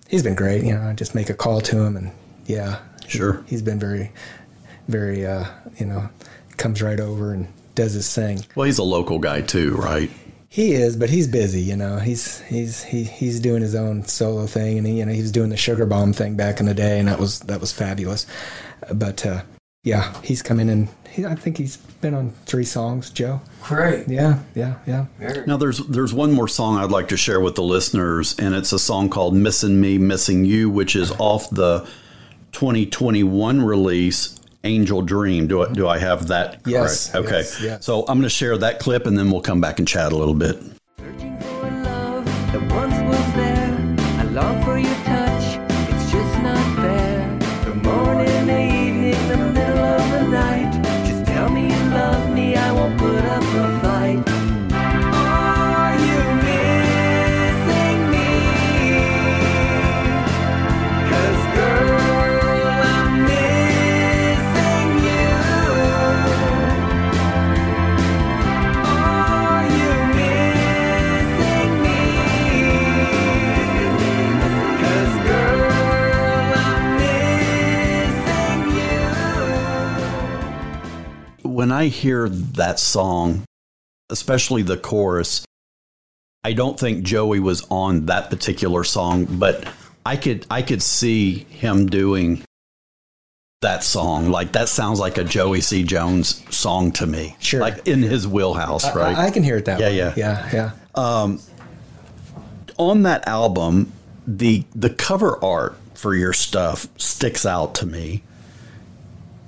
he's been great. You know, I just make a call to him, and yeah, Sure. he's been very, very, uh, you know, comes right over and does his thing. Well, he's a local guy too, right? He is, but he's busy. You know, he's he's he, he's doing his own solo thing, and he you know he was doing the Sugarbomb thing back in the day, and that was that was fabulous. But uh, yeah, he's coming in. He, I think he's been on three songs, Joe. great? Yeah, yeah, yeah. Now there's there's one more song I'd like to share with the listeners, and it's a song called "Missing Me, Missing You," which is off the 2021 release "Angel Dream." Do I, do I have that correct? Yes, Okay. yes, yes. So I'm going to share that clip, and then we'll come back and chat a little bit. When I hear that song, especially the chorus, I don't think Joey was on that particular song, but I could I could see him doing that song. Like that sounds like a Joey C. Jones song to me. Sure. Like in his wheelhouse, right? I, I can hear it that Yeah, way. yeah. Yeah, yeah. Um, on that album, the the cover art for your stuff sticks out to me.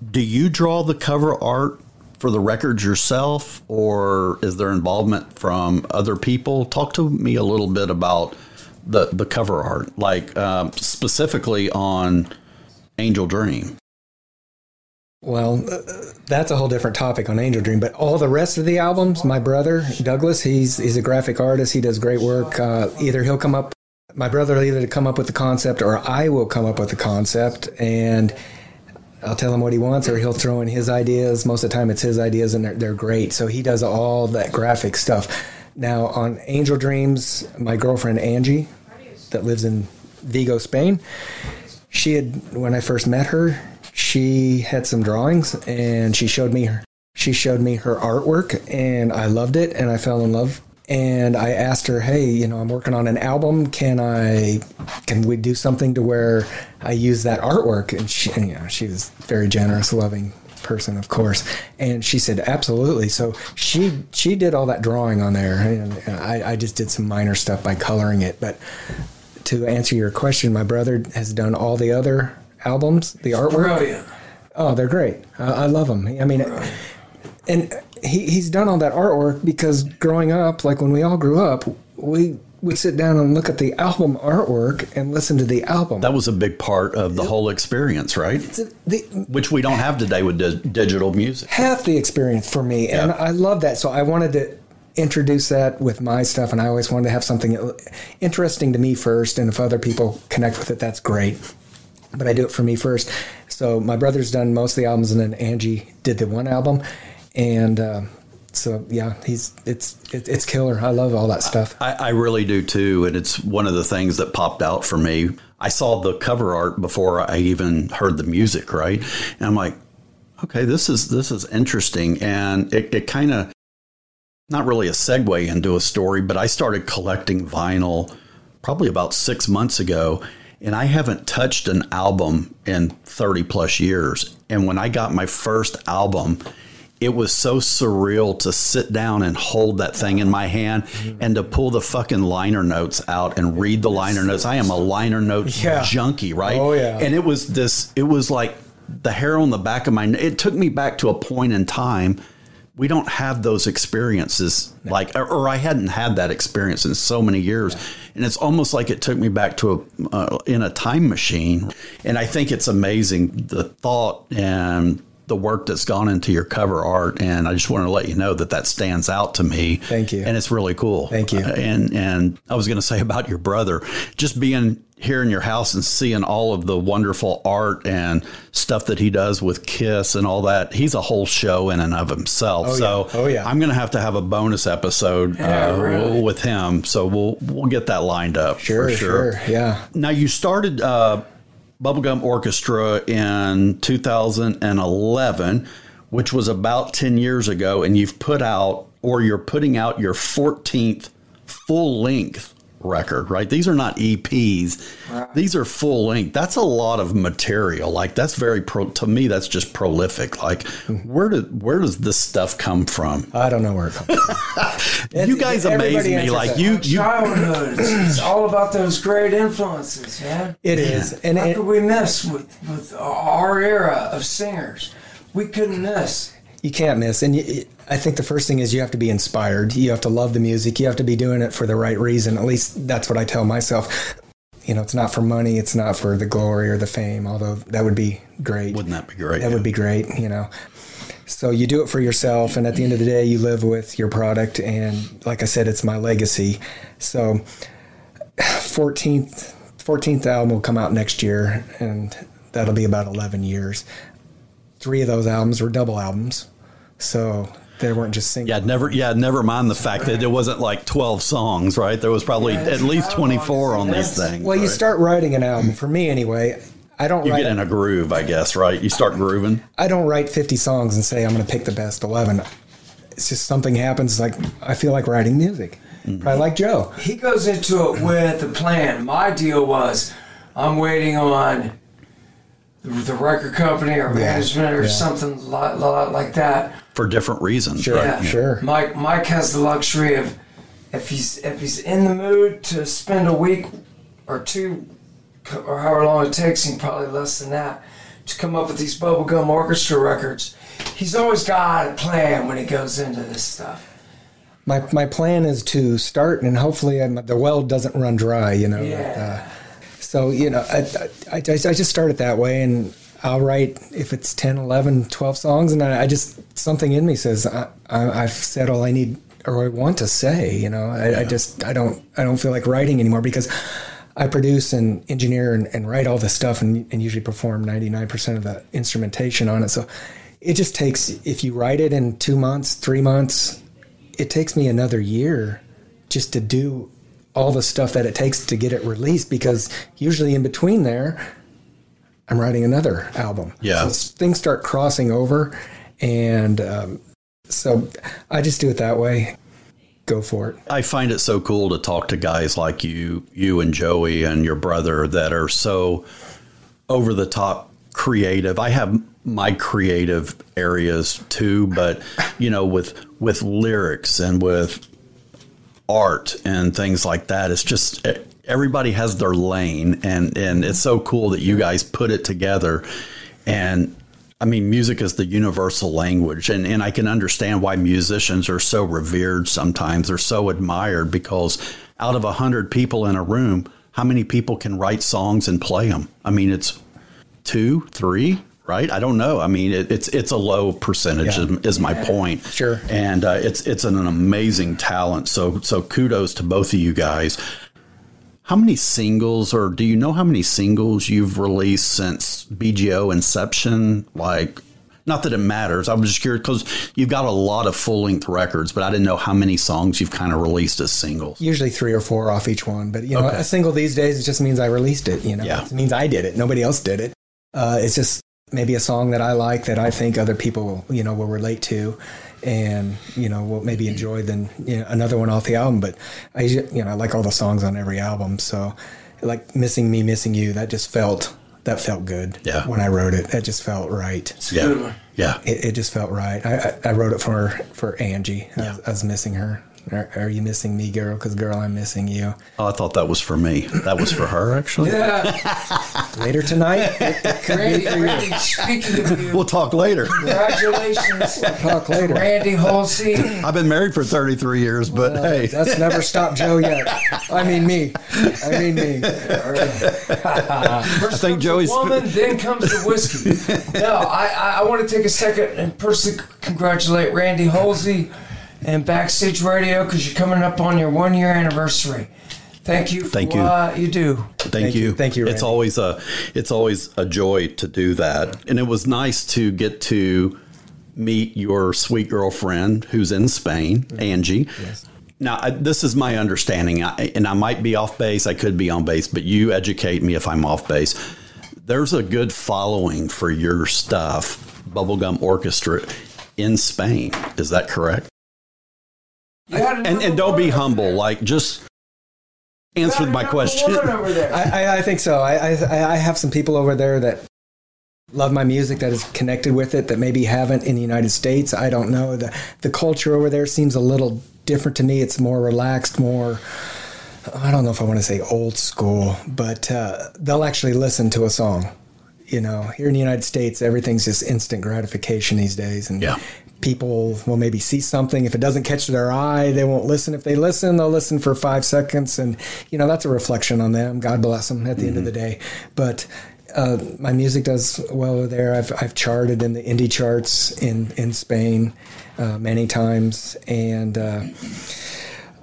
Do you draw the cover art for the records yourself, or is there involvement from other people? Talk to me a little bit about the the cover art, like um, specifically on Angel Dream. Well, uh, that's a whole different topic on Angel Dream. But all the rest of the albums, my brother Douglas, he's he's a graphic artist. He does great work. Uh, either he'll come up, my brother will either come up with the concept, or I will come up with the concept, and I'll tell him what he wants, or he'll throw in his ideas. Most of the time, it's his ideas, and they're, they're great. So he does all that graphic stuff. Now on Angel Dreams, my girlfriend Angie, that lives in Vigo, Spain, she had when I first met her, she had some drawings and she showed me her she showed me her artwork and I loved it and I fell in love and I asked her, "Hey, you know, I'm working on an album. Can I can we do something to where I use that artwork?" And she you know, she was very generous, loving person, of course. And she said, "Absolutely." So she she did all that drawing on there and I I just did some minor stuff by coloring it, but to answer your question, my brother has done all the other albums, the artwork. Brilliant. Oh, they're great. I, I love them. I mean, and he, he's done all that artwork because growing up, like when we all grew up, we would sit down and look at the album artwork and listen to the album. That was a big part of the whole experience, right? the, Which we don't have today with di- digital music. half the experience for me, and I love that. So I wanted to introduce that with my stuff, and I always wanted to have something interesting to me first, and if other people connect with it, that's great. But I do it for me first. So my brother's done most of the albums, and then Angie did the one album, and uh, so yeah, he's it's it, it's killer. I love all that stuff. I, I really do too, and it's one of the things that popped out for me. I saw the cover art before I even heard the music, right? And I'm like, okay, this is this is interesting, and it, it kind of not really a segue into a story, but I started collecting vinyl probably about six months ago, and I haven't touched an album in 30 plus years. And when I got my first album, it was so surreal to sit down and hold that thing in my hand and to pull the fucking liner notes out and read the liner notes. I am a liner note Yeah. junkie, right? Oh, yeah. And it was this, it was like the hair on the back of my, it took me back to a point in time. We don't have those experiences like, or, or I hadn't had that experience in so many years. And it's almost like it took me back to a, uh, in a time machine. And I think it's amazing the thought and the work that's gone into your cover art. And I just wanted to let you know that that stands out to me. Thank you. And it's really cool. Thank you. Uh, and and I was going to say about your brother, just being here in your house and seeing all of the wonderful art and stuff that he does with Kiss and all that. He's a whole show in and of himself. Oh, so yeah. Oh, yeah. I'm going to have to have a bonus episode Yeah, uh, really. with him. So we'll we'll get that lined up Sure, for sure. sure, yeah. Now you started uh, Bubblegum Orchestra in 2011, which was about 10 years ago, and you've put out or you're putting out your 14th full length record, right? These are not EPs. These are full length. That's a lot of material. Like that's very pro to me that's just prolific. Like where did where does this stuff come from? I don't know where it comes from. you guys amaze me. Like you you Childhood. It's, it's all about those great influences, man. It is, and How it, could we miss with, with our era of singers? We couldn't miss. You can't miss. And you, I think the first thing is you have to be inspired. You have to love the music. You have to be doing it for the right reason. At least that's what I tell myself. You know, it's not for money. It's not for the glory or the fame, although that would be great. wouldn't that be great? That would be great, you know. So you do it for yourself, and at the end of the day, you live with your product. And like I said, it's my legacy. So, 14th, 14th album will come out next year, and that'll be about 11 years. Three of those albums were double albums, so they weren't just singing. Yeah, never. Yeah, never mind the fact that it wasn't like twelve songs, right? There was probably Yeah, at least twenty four on these that's- things. Well, you start writing an album. For me, anyway, I don't You write. get in a groove, I guess, right? You start grooving. I don't write 50 songs and say I'm going to pick the best 11. It's just something happens. Like I feel like writing music. Mm-hmm. Probably like Joe. He goes into it with a plan. My deal was I'm waiting on the, the record company or management or yeah. something li- li- like that. For different reasons. Sure. right? Sure. Mike Mike has the luxury of if he's if he's in the mood to spend a week or two or however long it takes him, probably less than that, to come up with these bubblegum orchestra records. He's always got a plan when he goes into this stuff. My my plan is to start and hopefully um, the well doesn't run dry. You know. Yeah. Uh, so you know, I, I, I, I just start it that way, and I'll write if it's 10, 11, 12 songs, and I, I just something in me says I, I've said all I need or I want to say. You know, I, I just I don't I don't feel like writing anymore because I produce and engineer and, and write all this stuff and, and usually perform ninety nine percent of the instrumentation on it. So it just takes if you write it in two months, three months, it takes me another year just to do all the stuff that it takes to get it released because usually in between there i'm writing another album Yeah. so things start crossing over and um, so i just do it that way go for it I find it so cool to talk to guys like you, you and Joey and your brother that are so over the top creative. I have my creative areas too, but you know, with with lyrics and with art and things like that, it's just everybody has their lane, and and it's so cool that you guys put it together. And I mean, music is the universal language, and, and I can understand why musicians are so revered sometimes. They're so admired because out of a hundred people in a room, how many people can write songs and play them? I mean, it's two, three, right? I don't know. I mean, it, it's it's a low percentage Yeah. is, is my point. Sure. And uh, it's it's an, amazing talent. So so kudos to both of you guys. How many singles, or do you know how many singles you've released since BGO inception? Like, not that it matters. I was just curious because you've got a lot of full length records, but I didn't know how many songs you've kind of released as singles. usually three or four off each one but you know Okay. a single these days it just means i released it you know Yeah. it means i did it nobody else did it uh, it's just maybe a song that i like that i think other people you know will relate to and you know we'll maybe enjoy than you know, another one off the album but i you know i like all the songs on every album so like missing me missing you that just felt that felt good Yeah. when i wrote it that just felt right It's a good one. Yeah. it, it just felt right. I, I, I wrote it for for Angie. I, was, I was missing her. Are, are you missing me, girl? Because girl, I'm missing you. Oh, I thought that was for me. That was for her, actually. Yeah, Later tonight, Randy, Randy, speaking of you, We'll talk later. congratulations. We'll talk later. Randy Halsey. I've been married for 33 years, but hey, That's never stopped Joe yet. I mean me. I mean me. First think comes Joey's- the woman, then comes the whiskey. no, I, I, I want to take a second and personally congratulate Randy Halsey and Backstage Radio because you're coming up on your one year anniversary. Thank you for Thank you. what you do. Thank, you. you. Thank you, It's always a it's always a joy to do that. And it was nice to get to meet your sweet girlfriend who's in Spain, mm-hmm. Angie. Yes. Now, I, this is my understanding, I, and I might be off base. I could be on base, but you educate me if I'm off base. There's a good following for your stuff, Bubblegum Orchestra, in Spain. Is that correct? You had And, and don't be humble. there. Like, just You answer my question. over there. I, I, I think so. I, I, I have some people over there that love my music that is connected with it that maybe haven't in the United States. I don't know. The the culture over there seems a little different to me. It's more relaxed, more I don't know if I want to say old school, but uh, they'll actually listen to a song. You know, here in the United States, everything's just instant gratification these days, and Yeah. People will maybe see something. If it doesn't catch their eye, they won't listen. If they listen, they'll listen for five seconds, and you know that's a reflection on them. God bless them at the end of the day. But uh, my music does well there. I've I've charted in the indie charts in in Spain uh, many times, and.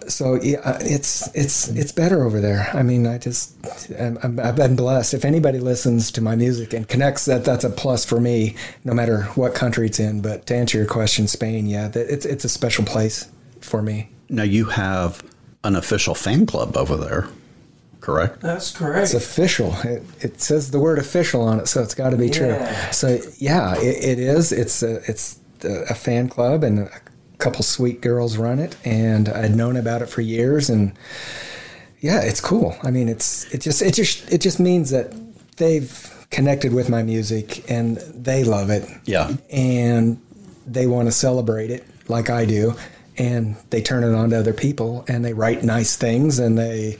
So yeah, uh, it's it's it's better over there. I mean, I just I'm, I'm, I've been blessed. If anybody listens to my music and connects, that that's a plus for me, no matter what country it's in. But to answer your question, Spain, yeah, that, it's it's a special place for me. Now you have an official fan club over there, correct? That's correct. It's official. It, it says the word official on it, so it's got to be true. So yeah, it, it is. It's a, it's a fan club, and a couple sweet girls run it, and I'd known about it for years, and yeah, it's cool. I mean, it's it just it just it just means that they've connected with my music and they love it. Yeah. and they want to celebrate it like I do, and they turn it on to other people and they write nice things and they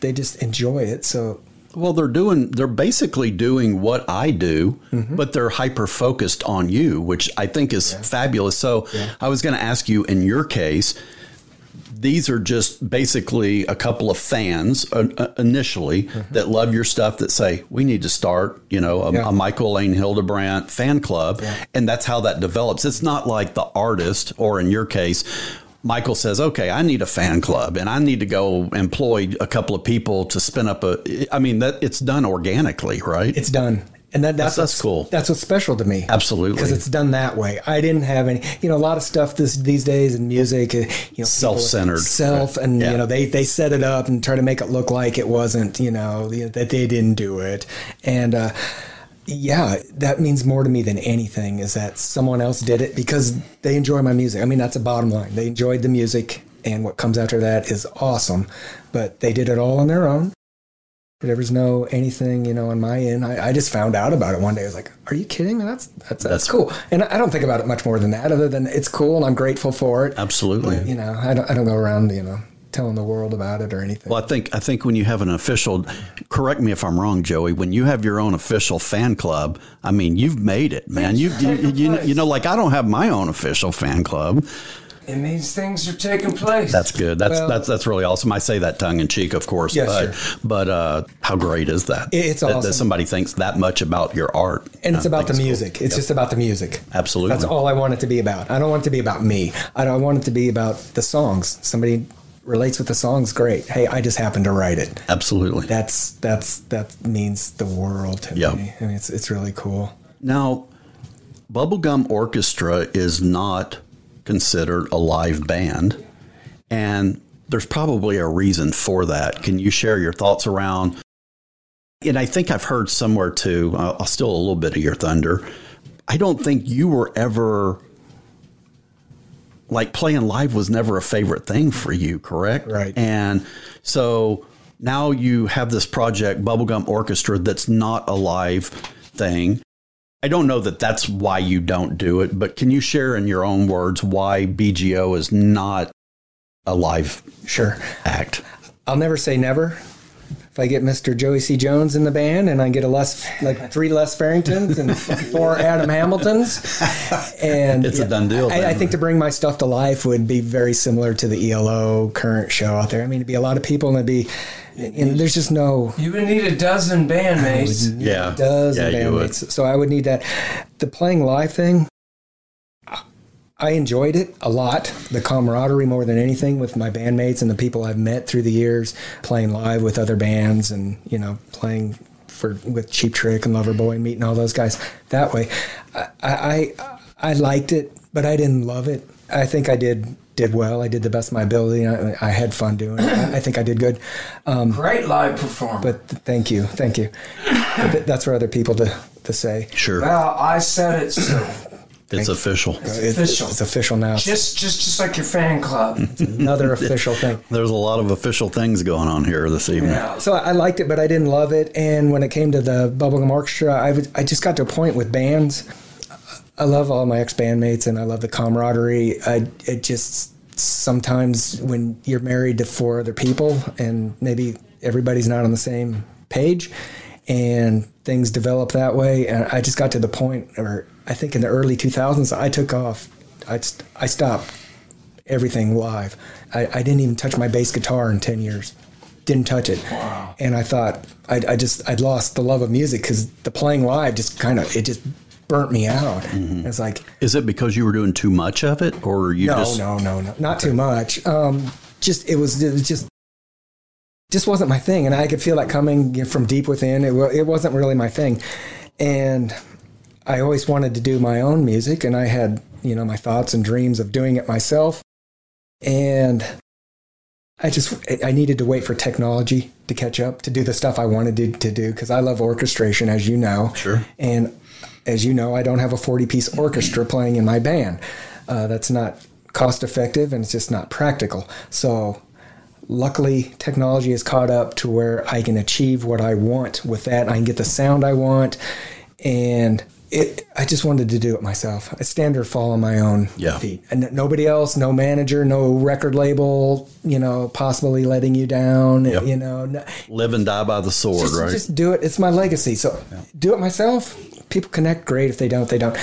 they just enjoy it. So Well, they're doing, they're basically doing what I do, but they're hyper focused on you, which I think is fabulous. So I was going to ask you in your case, these are just basically a couple of fans uh, uh, initially that love your stuff that say, we need to start, you know, a, Yeah. a Michael Laine Hildebrandt fan club. And that's how that develops. It's not like the artist, or in your case, Michael says, okay, I need a fan club and I need to go employ a couple of people to spin up a, I mean, that it's done organically, right? it's done. And that, that's, That's- that's cool. That's what's special to me. Absolutely. Because it's done that way. I didn't have any, you know, a lot of stuff this, these days in music, uh, you know, Self-centered. self, and Yeah. you know, they they set it up and try to make it look like it wasn't, you know, that they didn't do it, and uh, yeah, that means more to me than anything is that someone else did it because they enjoy my music. I mean, that's a bottom line. They enjoyed the music, and what comes after that is awesome. But they did it all on their own. There was no anything, you know, on my end. I, I just found out about it one day. I was like, "Are you kidding me? That's that's that's, That's- cool." And I don't think about it much more than that, other than it's cool and I'm grateful for it. Absolutely. But, you know, I don't I don't go around, you know, telling the world about it or anything. Well, I think I think when you have an official, correct me if I'm wrong, Joey. When you have your own official fan club, I mean, you've made it, man. You you, you, you know, like I don't have my own official fan club. It means things are taking place. That's good. That's Well- that's that's really awesome. I say that tongue in cheek, of course. Yes, but sure. but uh, how great is that? It's that, that somebody thinks that much about your art, and it's I about the cool. music. It's just about the music. Absolutely. That's all I want it to be about. I don't want it to be about me. I don't want it to be about the songs. Somebody relates with the songs, great. Hey, I just happened to write it. Absolutely. That's that's that means the world to Yeah. me. and it's it's really cool. Now, Bubblegum Orchestra is not considered a live band, and there's probably a reason for that. Can you share your thoughts around? And I think I've heard somewhere too, uh, I'll steal a little bit of your thunder. I don't think you were ever like playing live was never a favorite thing for you, correct? Right. And so now you have this project, Bubblegum Orchestra, that's not a live thing. I don't know that that's why you don't do it, but can you share in your own words why BGO is not a live Sure. act? I'll never say never. If I get Mr. Joey C. Jones in the band and I get a less like three Les Farringtons and four Adam Hamiltons, and It's a done deal I, I think to bring my stuff to life would be very similar to the ELO current show out there. I mean, it'd be a lot of people and it'd be, and there's just no you would need a dozen bandmates. Yeah. dozen Yeah, bandmates. So I would need that. The playing live thing, I enjoyed it a lot. The camaraderie more than anything with my bandmates and the people I've met through the years, playing live with other bands and you know playing for with Cheap Trick and Loverboy and meeting all those guys that way. I I, I liked it, but I didn't love it. I think I did did well. I did the best of my ability. I, I had fun doing it. I, I think I did good. Um, Great live performer. but th- thank you, thank you. But th- that's for other people to, to say. Sure. well, I said it so. It's official. It's official. It's official now. just, just, just like your fan club. Another official thing. There's a lot of official things going on here this evening. Yeah. So I liked it, but I didn't love it. And when it came to the Bubblegum Orchestra, I, would, I just got to a point with bands. I love all my ex bandmates and I love the camaraderie. I, it just sometimes when you're married to four other people and maybe everybody's not on the same page and things develop that way. And I just got to the point where I think in the early 2000s, I took off. I, st- I stopped everything live. I, I didn't even touch my bass guitar in 10 years. Didn't touch it. Wow. And I thought I, I just I'd lost the love of music because the playing live just kind of it just burnt me out. It's like Is it because you were doing too much of it, or you no, just no, no, no, not too much. Um, just it was, it was just just wasn't my thing, and I could feel that coming from deep within. It it wasn't really my thing, and I always wanted to do my own music, and I had you know my thoughts and dreams of doing it myself, and I just I needed to wait for technology to catch up to do the stuff I wanted to, to do because I love orchestration, as you know. Sure. And as you know, I don't have a 40 piece orchestra playing in my band. Uh, that's not cost effective and it's just not practical. So luckily technology has caught up to where I can achieve what I want with that. I can get the sound I want, and it. I just wanted to do it myself. I stand or fall on my own Yeah. feet, and nobody else, no manager, no record label, you know, possibly letting you down. Yep. You know, no- Live and die by the sword, just, right? just do it. It's my legacy. So do it myself. People connect great. If they don't, they don't.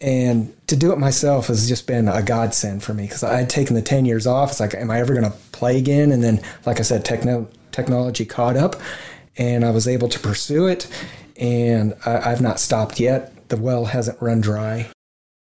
And to do it myself has just been a godsend for me because I had taken the 10 years off. It's like, am I ever going to play again? And then, like I said, techno- technology caught up and I was able to pursue it. And I, I've not stopped yet. The well hasn't run dry.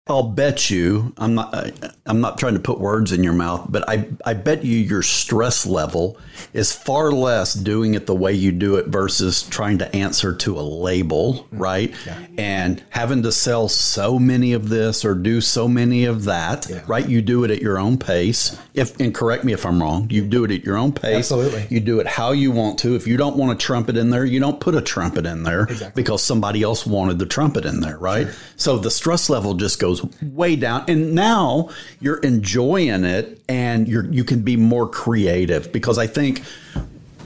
I'll bet you. I'm not. I, I'm not trying to put words in your mouth, but I. I bet you your stress level is far less doing it the way you do it versus trying to answer to a label, mm-hmm. right? Yeah. And having to sell so many of this or do so many of that, right? You do it at your own pace. If and correct me if I'm wrong. You do it at your own pace. Absolutely. You do it how you want to. If you don't want a trumpet in there, you don't put a trumpet in there exactly. because somebody else wanted the trumpet in there, right? So the stress level just goes way down. And now you're enjoying it and you're you can be more creative because I think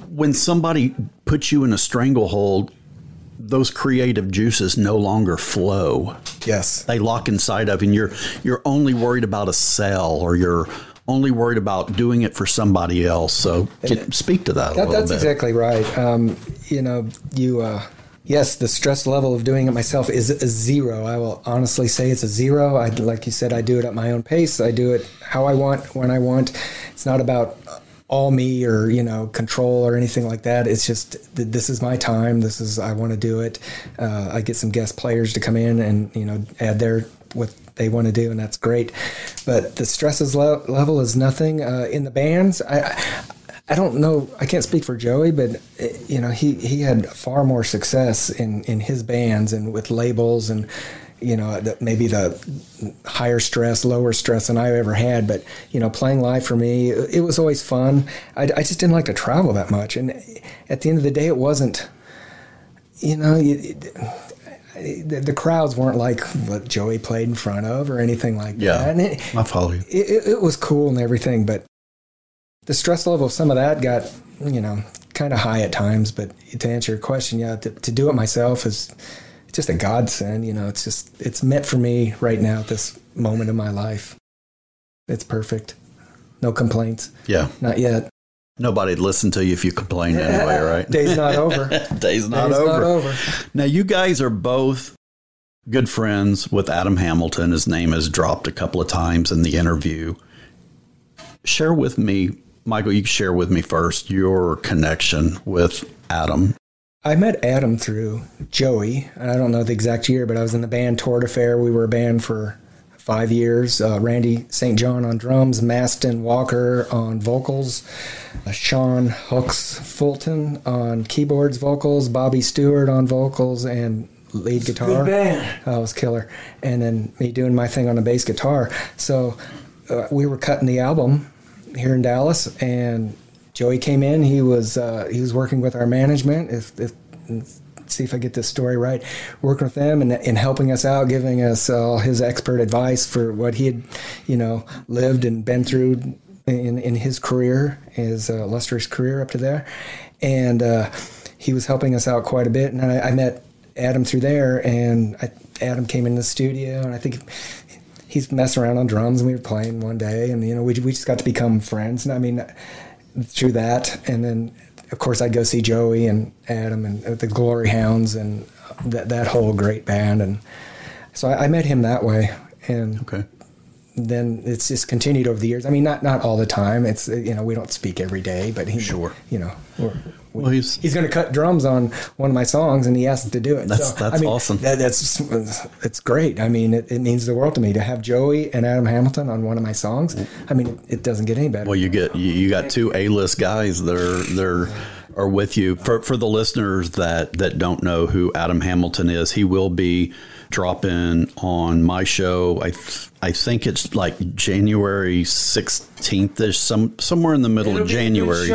when somebody puts you in a stranglehold, those creative juices no longer flow Yes. they lock inside of and you're you're only worried about a sell or you're only worried about doing it for somebody else so speak to that a That, that's bit exactly right. Um, you know, you. Uh, yes, the stress level of doing it myself is a zero. I will honestly say it's a zero. I, like you said, I do it at my own pace. I do it how I want, when I want. It's not about all me or you know control or anything like that. It's just this is my time. This is I want to do it. Uh, I get some guest players to come in and you know add their what they want to do, and that's great. But the stresses le- level is nothing uh, in the bands. I, I I don't know. I can't speak for Joey, but uh, you know, he he had far more success in in his bands and with labels and you know the, maybe the higher stress, lower stress than I ever had. But you know, playing live for me, it was always fun. I, I just didn't like to travel that much, and at the end of the day, it wasn't. You know, you, the, the crowds weren't like what Joey played in front of or anything like Yeah. that. And it, i follow you it, it, it was cool and everything, but the stress level of some of that got, you know, kind of high at times. But to answer your question, yeah, to, to do it myself is just a godsend. You know, it's just, it's meant for me right now at this moment in my life. It's perfect. No complaints. yeah Not yet. nobody'd listen to you if you complained anyway right Day's not over. day's not Day's over not over. now you guys are both good friends with adam hamilton his name has dropped a couple of times in the interview share with me michael you can share with me first your connection with adam I met Adam through Joey. and I don't know the exact year, but I was in the band Toward Affair. We were a band for five years. Uh, Randy St. John on drums, Maston Walker on vocals, uh, Sean Hooks Fulton on keyboards, vocals, Bobby Stewart on vocals and lead guitar. Good band. Oh, was killer. And then me doing my thing on the bass guitar. So uh, we were cutting the album here in Dallas, and Joey came in. He was uh, he was working with our management. If, if see if I get this story right, working with them and, and helping us out, giving us all his expert advice for what he had, you know, lived and been through in, in his career, his uh, illustrious career up to there, and uh, he was helping us out quite a bit. And I, I met Adam through there, and I, Adam came in the studio, and I think he's messing around on drums, and we were playing one day, and you know, we we just got to become friends. And I mean, through that, and then of course I'd go see Joey and Adam and uh, the Glory Hounds and that that whole great band, and so I, I met him that way, and okay then it's just continued over the years. I mean, not not all the time. It's you know we don't speak every day, but he Sure. you know we're, well he's he's going to cut drums on one of my songs, and he asked to do it. That's- that's I mean, awesome. That, that's it's great. I mean, it, it means the world to me to have Joey and Adam Hamilton on one of my songs. I mean, it, it doesn't get any better. Well, you get you, you got two A-list guys that are they're are with you. For for the listeners that that don't know who Adam Hamilton is, he will be dropping on my show. I th- I think it's like January sixteenth ish, some somewhere in the middle It'll of be a good January.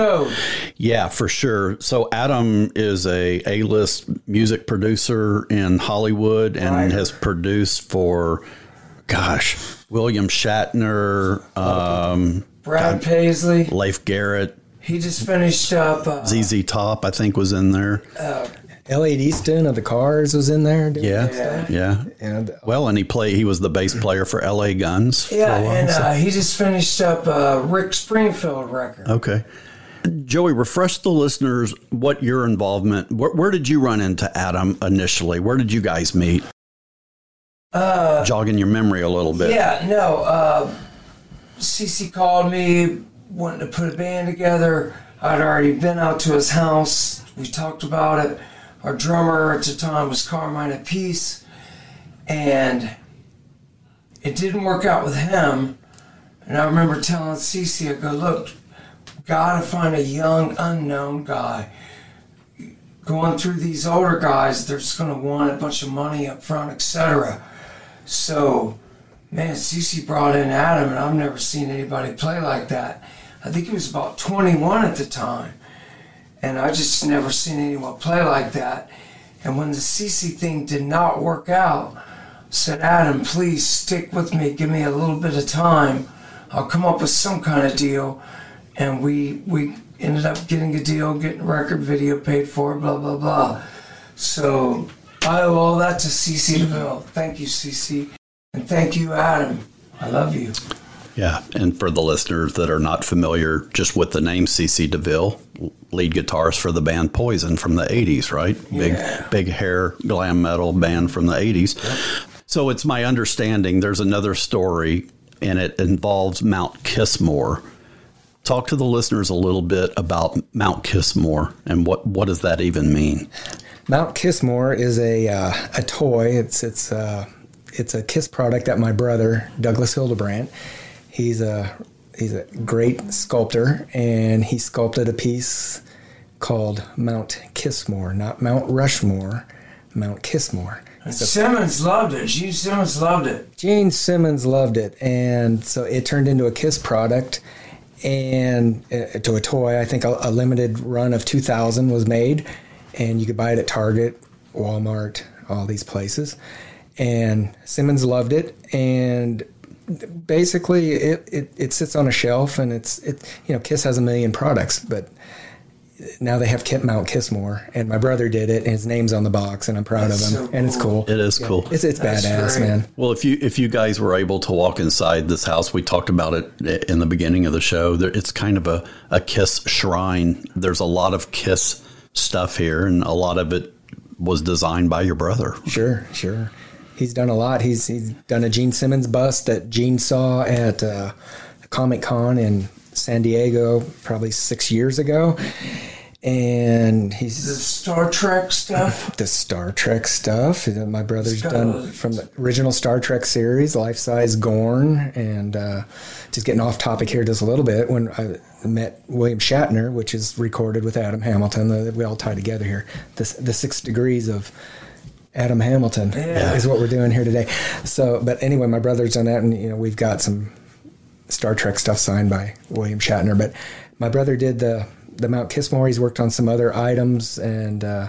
Yeah, for sure. So Adam is a A-list music producer in Hollywood and Right. has produced for, gosh, William Shatner, um, Brad Paisley. Leif Garrett. he just finished up. Uh, ZZ Top, I think, was in there. Elliot Easton of the Cars was in there. doing Yeah, stuff. yeah. And Well, and he played. He was the bass player for L.A. Guns. for yeah, a while, and so- uh, he just finished up a Rick Springfield record. Okay. Joey, refresh the listeners what your involvement. Where, where did you run into Adam initially? Where did you guys meet? Uh, Jogging your memory a little bit. Yeah, no. Uh, CC called me, wanting to put a band together. I'd already been out to his house. We talked about it. Our drummer at the time was Carmine Appice, and it didn't work out with him. And I remember telling CC, I go, look, gotta find a young, unknown guy. Going through these older guys, they're just gonna want a bunch of money up front, etc. So, man, CC brought in Adam, and I've never seen anybody play like that. I think he was about 21 at the time, and I just never seen anyone play like that. And when the CC thing did not work out, I said, Adam, please stick with me. Give me a little bit of time. I'll come up with some kind of deal. And we we ended up getting a deal, getting record video paid for, blah blah blah. So I owe all that to CC DeVille. Thank you, CC. And thank you, Adam. I love you. Yeah, and for the listeners that are not familiar just with the name CC DeVille, lead guitarist for the band Poison from the 80s, right? Big Yeah. big hair glam metal band from the 80s. So it's my understanding there's another story and it involves Mount Kissmore. Talk to the listeners a little bit about Mount Kissmore and what what does that even mean? Mount Kissmore is a uh, a toy. It's it's uh, it's a Kiss product that my brother Douglas Hildebrandt. He's a he's a great sculptor, and he sculpted a piece called Mount Kissmore, not Mount Rushmore, Mount Kissmore. Simmons loved it. Gene Simmons loved it. Gene Simmons loved it, and so it turned into a Kiss product and uh, to a toy. I think a, a limited run of 2,000 was made, and you could buy it at Target, Walmart, all these places. And Simmons loved it, and basically it, it, it sits on a shelf, and it's it you know Kiss has a million products, but now they have Kit Mount Kissmore, and my brother did it, and his name's on the box, and I'm proud That's of him, so and it's cool. cool. It is cool. It's it's That's badass, great. man. Well, if you if you guys were able to walk inside this house, we talked about it in the beginning of the show. There, it's kind of a, a Kiss shrine. There's a lot of Kiss stuff here, and a lot of it was designed by your brother. Sure, sure. He's done a lot. He's he's done a Gene Simmons bust that Gene saw at uh, Comic Con in San Diego probably six years ago, and he's The Star Trek stuff. the Star Trek stuff. that My brother's Star- done from the original Star Trek series, life size Gorn, and uh, just getting off topic here just a little bit. When I met William Shatner, which is recorded with Adam Hamilton, uh, we all tie together here. The the six degrees of Adam Hamilton Yeah. is what we're doing here today. So, but anyway, my brother's done that, and you know we've got some Star Trek stuff signed by William Shatner. But my brother did the the Mount Kissmore. He's worked on some other items, and uh,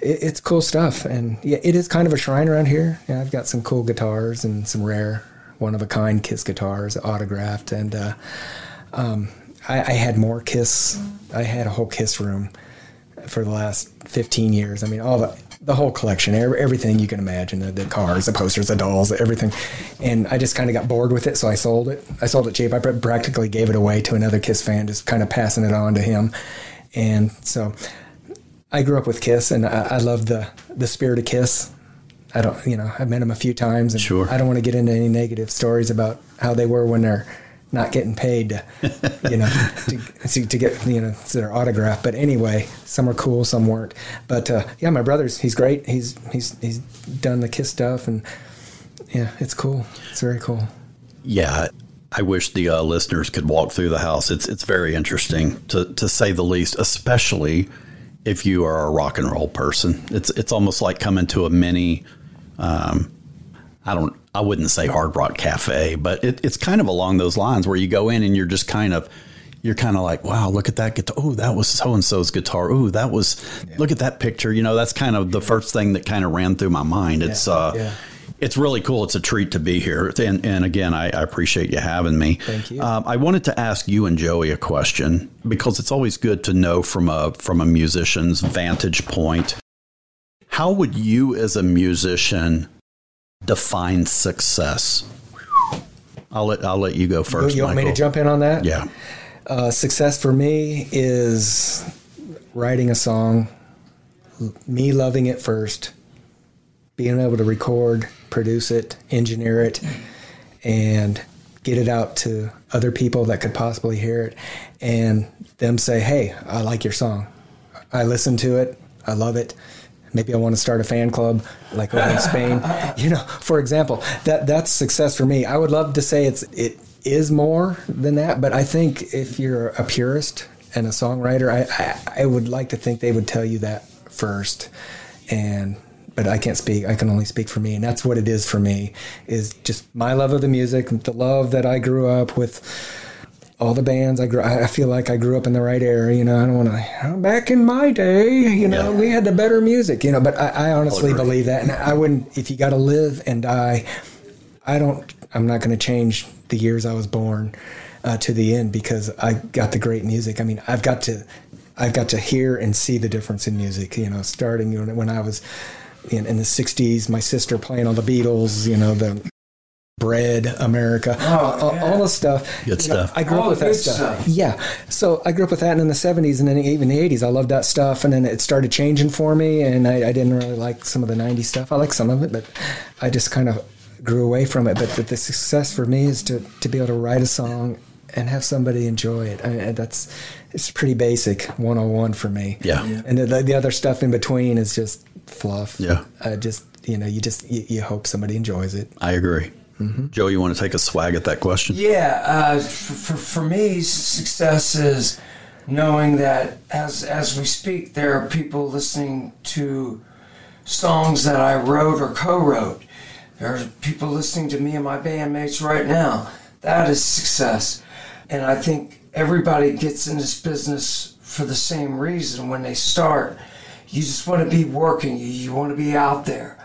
it, it's cool stuff. And yeah, it is kind of a shrine around here. Yeah, I've got some cool guitars and some rare, one of a kind Kiss guitars, autographed, and uh, um, I, I had more Kiss. I had a whole Kiss room for the last 15 years. I mean, all the the whole collection, everything you can imagine, the, the cars, the posters, the dolls, everything. And I just kind of got bored with it, so I sold it. I sold it cheap. I practically gave it away to another Kiss fan, just kind of passing it on to him. And so I grew up with Kiss, and I, I love the the spirit of Kiss. I don't, you know, I've met them a few times, and Sure. I don't want to get into any negative stories about how they were when they're not getting paid, to, you know, to, to, to get you know their autograph. But anyway, some are cool, some weren't. But uh, yeah, my brother's he's great. He's he's he's done the Kiss stuff, and yeah, it's cool. It's very cool. Yeah, I wish the uh, listeners could walk through the house. It's it's very interesting to to say the least, especially if you are a rock and roll person. It's it's almost like coming to a mini. Um, I don't. I wouldn't say hard rock cafe, but it, it's kind of along those lines where you go in and you're just kind of. You're kind of like, wow, look at that guitar. Oh, that was so and so's guitar. Oh, that was. Look at that picture. You know, that's kind of the first thing that kind of ran through my mind. It's uh, yeah. It's really cool. It's a treat to be here. And, and again, I, I appreciate you having me. Thank you. Um, I wanted to ask you and Joey a question because it's always good to know from a from a musician's vantage point. How would you, as a musician, define success? I'll let I'll let you go first. you want me to jump in on that? Yeah. Uh, success for me is writing a song, me loving it first, being able to record, produce it, engineer it, and get it out to other people that could possibly hear it, and them say, "Hey, I like your song. I listened to it. I love it." Maybe I want to start a fan club like over in Spain. You know, for example, that that's success for me. I would love to say it's it is more than that, but I think if you're a purist and a songwriter, I, I, I would like to think they would tell you that first. And but I can't speak. I can only speak for me, and that's what it is for me. Is just my love of the music, the love that I grew up with. All the bands I grew, I I feel like I grew up in the right era. You know, I don't want to. Back in my day, you know, Yeah. we had the better music. You know, but I, I honestly agree. believe that, and I wouldn't. If you got to live and die, I don't. I'm not going to change the years I was born uh, to the end because I got the great music. I mean, I've got to, I've got to hear and see the difference in music. You know, starting when when I was in, in the '60s, my sister playing all the Beatles. You know, the Bread, America, all, yeah. all the stuff. Good You know, stuff. I grew All up with that stuff. stuff. Yeah. So I grew up with that, and in the '70s, and then even the '80s, I loved that stuff. And then it started changing for me, and I, I didn't really like some of the '90s stuff. I like some of it, but I just kind of grew away from it. But the, the success for me is to to be able to write a song and have somebody enjoy it. I mean, that's it's pretty basic 101 for me. Yeah. Yeah. And the, the other stuff in between is just fluff. Yeah. Uh, just you know, you just you, you hope somebody enjoys it. I agree. Joe, you want to take a swag at that question? Yeah, uh, for, for, for me, success is knowing that as as we speak, there are people listening to songs that I wrote or co-wrote. There are people listening to me and my bandmates right now. That is success, and I think everybody gets in this business for the same reason. When they start, you just want to be working. You, you want to be out there.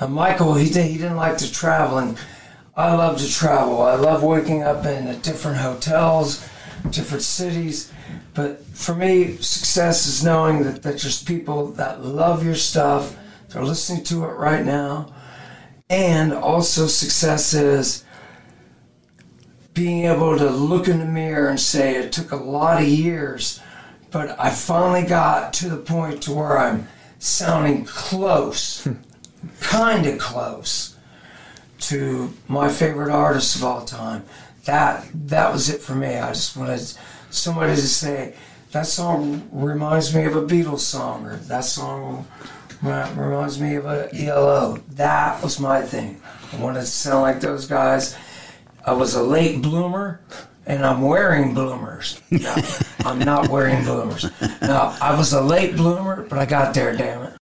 Uh, Michael, he, did, he didn't like to traveling. I love to travel. I love waking up in different hotels, different cities. But for me, success is knowing that, that there's people that love your stuff. They're listening to it right now. And also, success is being able to look in the mirror and say, it took a lot of years, but I finally got to the point to where I'm sounding close, kind of close to my favorite artist of all time. That that was it for me. I just wanted somebody to say that song reminds me of a Beatles song, or that song reminds me of a ELO. That was my thing. I wanted to sound like those guys. I was a late bloomer, and I'm wearing bloomers. No, I'm not wearing bloomers. No, I was a late bloomer, but I got there. Damn it.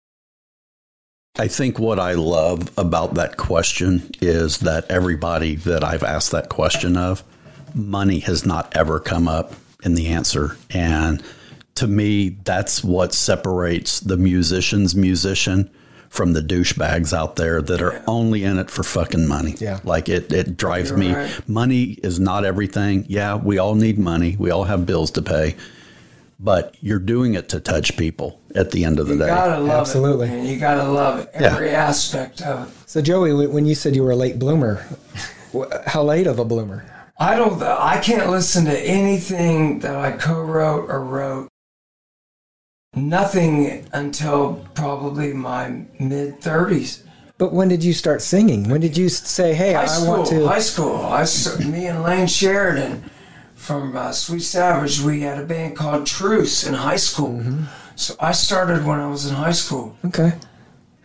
I think what I love about that question is that everybody that I've asked that question of, money has not ever come up in the answer. And to me, that's what separates the musician's musician from the douchebags out there that are only in it for fucking money. Yeah. Like it, it drives You're me. right. Money is not everything. Yeah, we all need money. We all have bills to pay. But you're doing it to touch people at the end of the You day. gotta love Absolutely. it. Man. You gotta love it. Yeah. Every aspect of it. So Joey, when when you said you were a late bloomer, how late of a bloomer? I don't. I can't listen to anything that I co-wrote or wrote. Nothing until probably my mid thirties. But when did you start singing? When did you say, "Hey, High I school. want to"? High school. I s- me and Lane Sheridan from uh, Sweet Savage. We had a band called Truce in high school. Mm-hmm. So I started when I was in high school. Okay.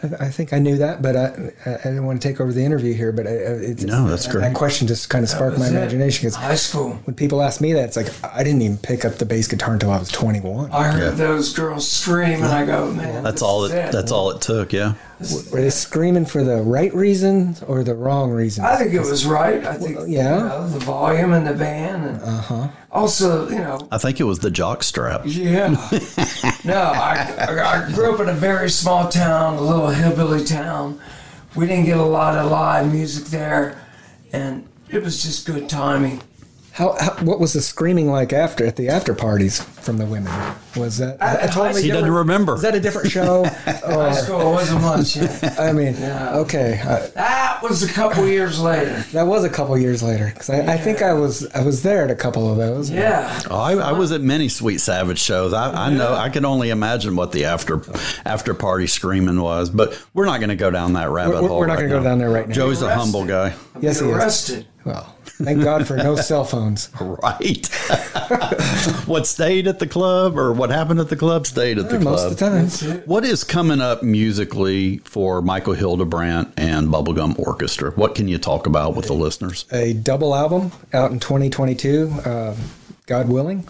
I, I think I knew that, but I, I I didn't want to take over the interview here. But I, I- it's, No, that's great. That question just kind of sparked my it. imagination because High school. when people ask me that, it's like I didn't even pick up the bass guitar until I was 21. I heard Yeah. those girls scream, and I go, man, That's all is it. That's all it took. Yeah. Were they screaming for the right reason or the wrong reason? I think it was right. I think Well, yeah. you know, the volume and the band, Uh-huh. also you know, I think it was the jock strap. yeah. no, I, I I grew up in a very small town, a little hillbilly town, we didn't get a lot of live music there, and it was just good timing. How, how what was the screaming like after at the after parties from the women? Was that At- a at high He doesn't remember. Is that a different show? High school wasn't much yet. I mean, Yeah. okay, uh, That was a couple years later. that was a couple years later because I, I think I was I was there at a couple of those. Yeah. Oh, I, I was at many Sweet Savage shows. I, I know. I can only imagine what the after after party screaming was. But we're not going to go down that rabbit We're- hole. we're not right gonna go down there right now. Joey's a humble guy, Yes, he Get is. arrested. Well, thank God for no cell phones. right? what stayed at the club or what happened at the club stayed at the club. Most of the time. What is coming up musically for Michael Hildebrandt and Bubblegum Orchestra? What can you talk about with the listeners? a double album out in 2022, uh, God willing.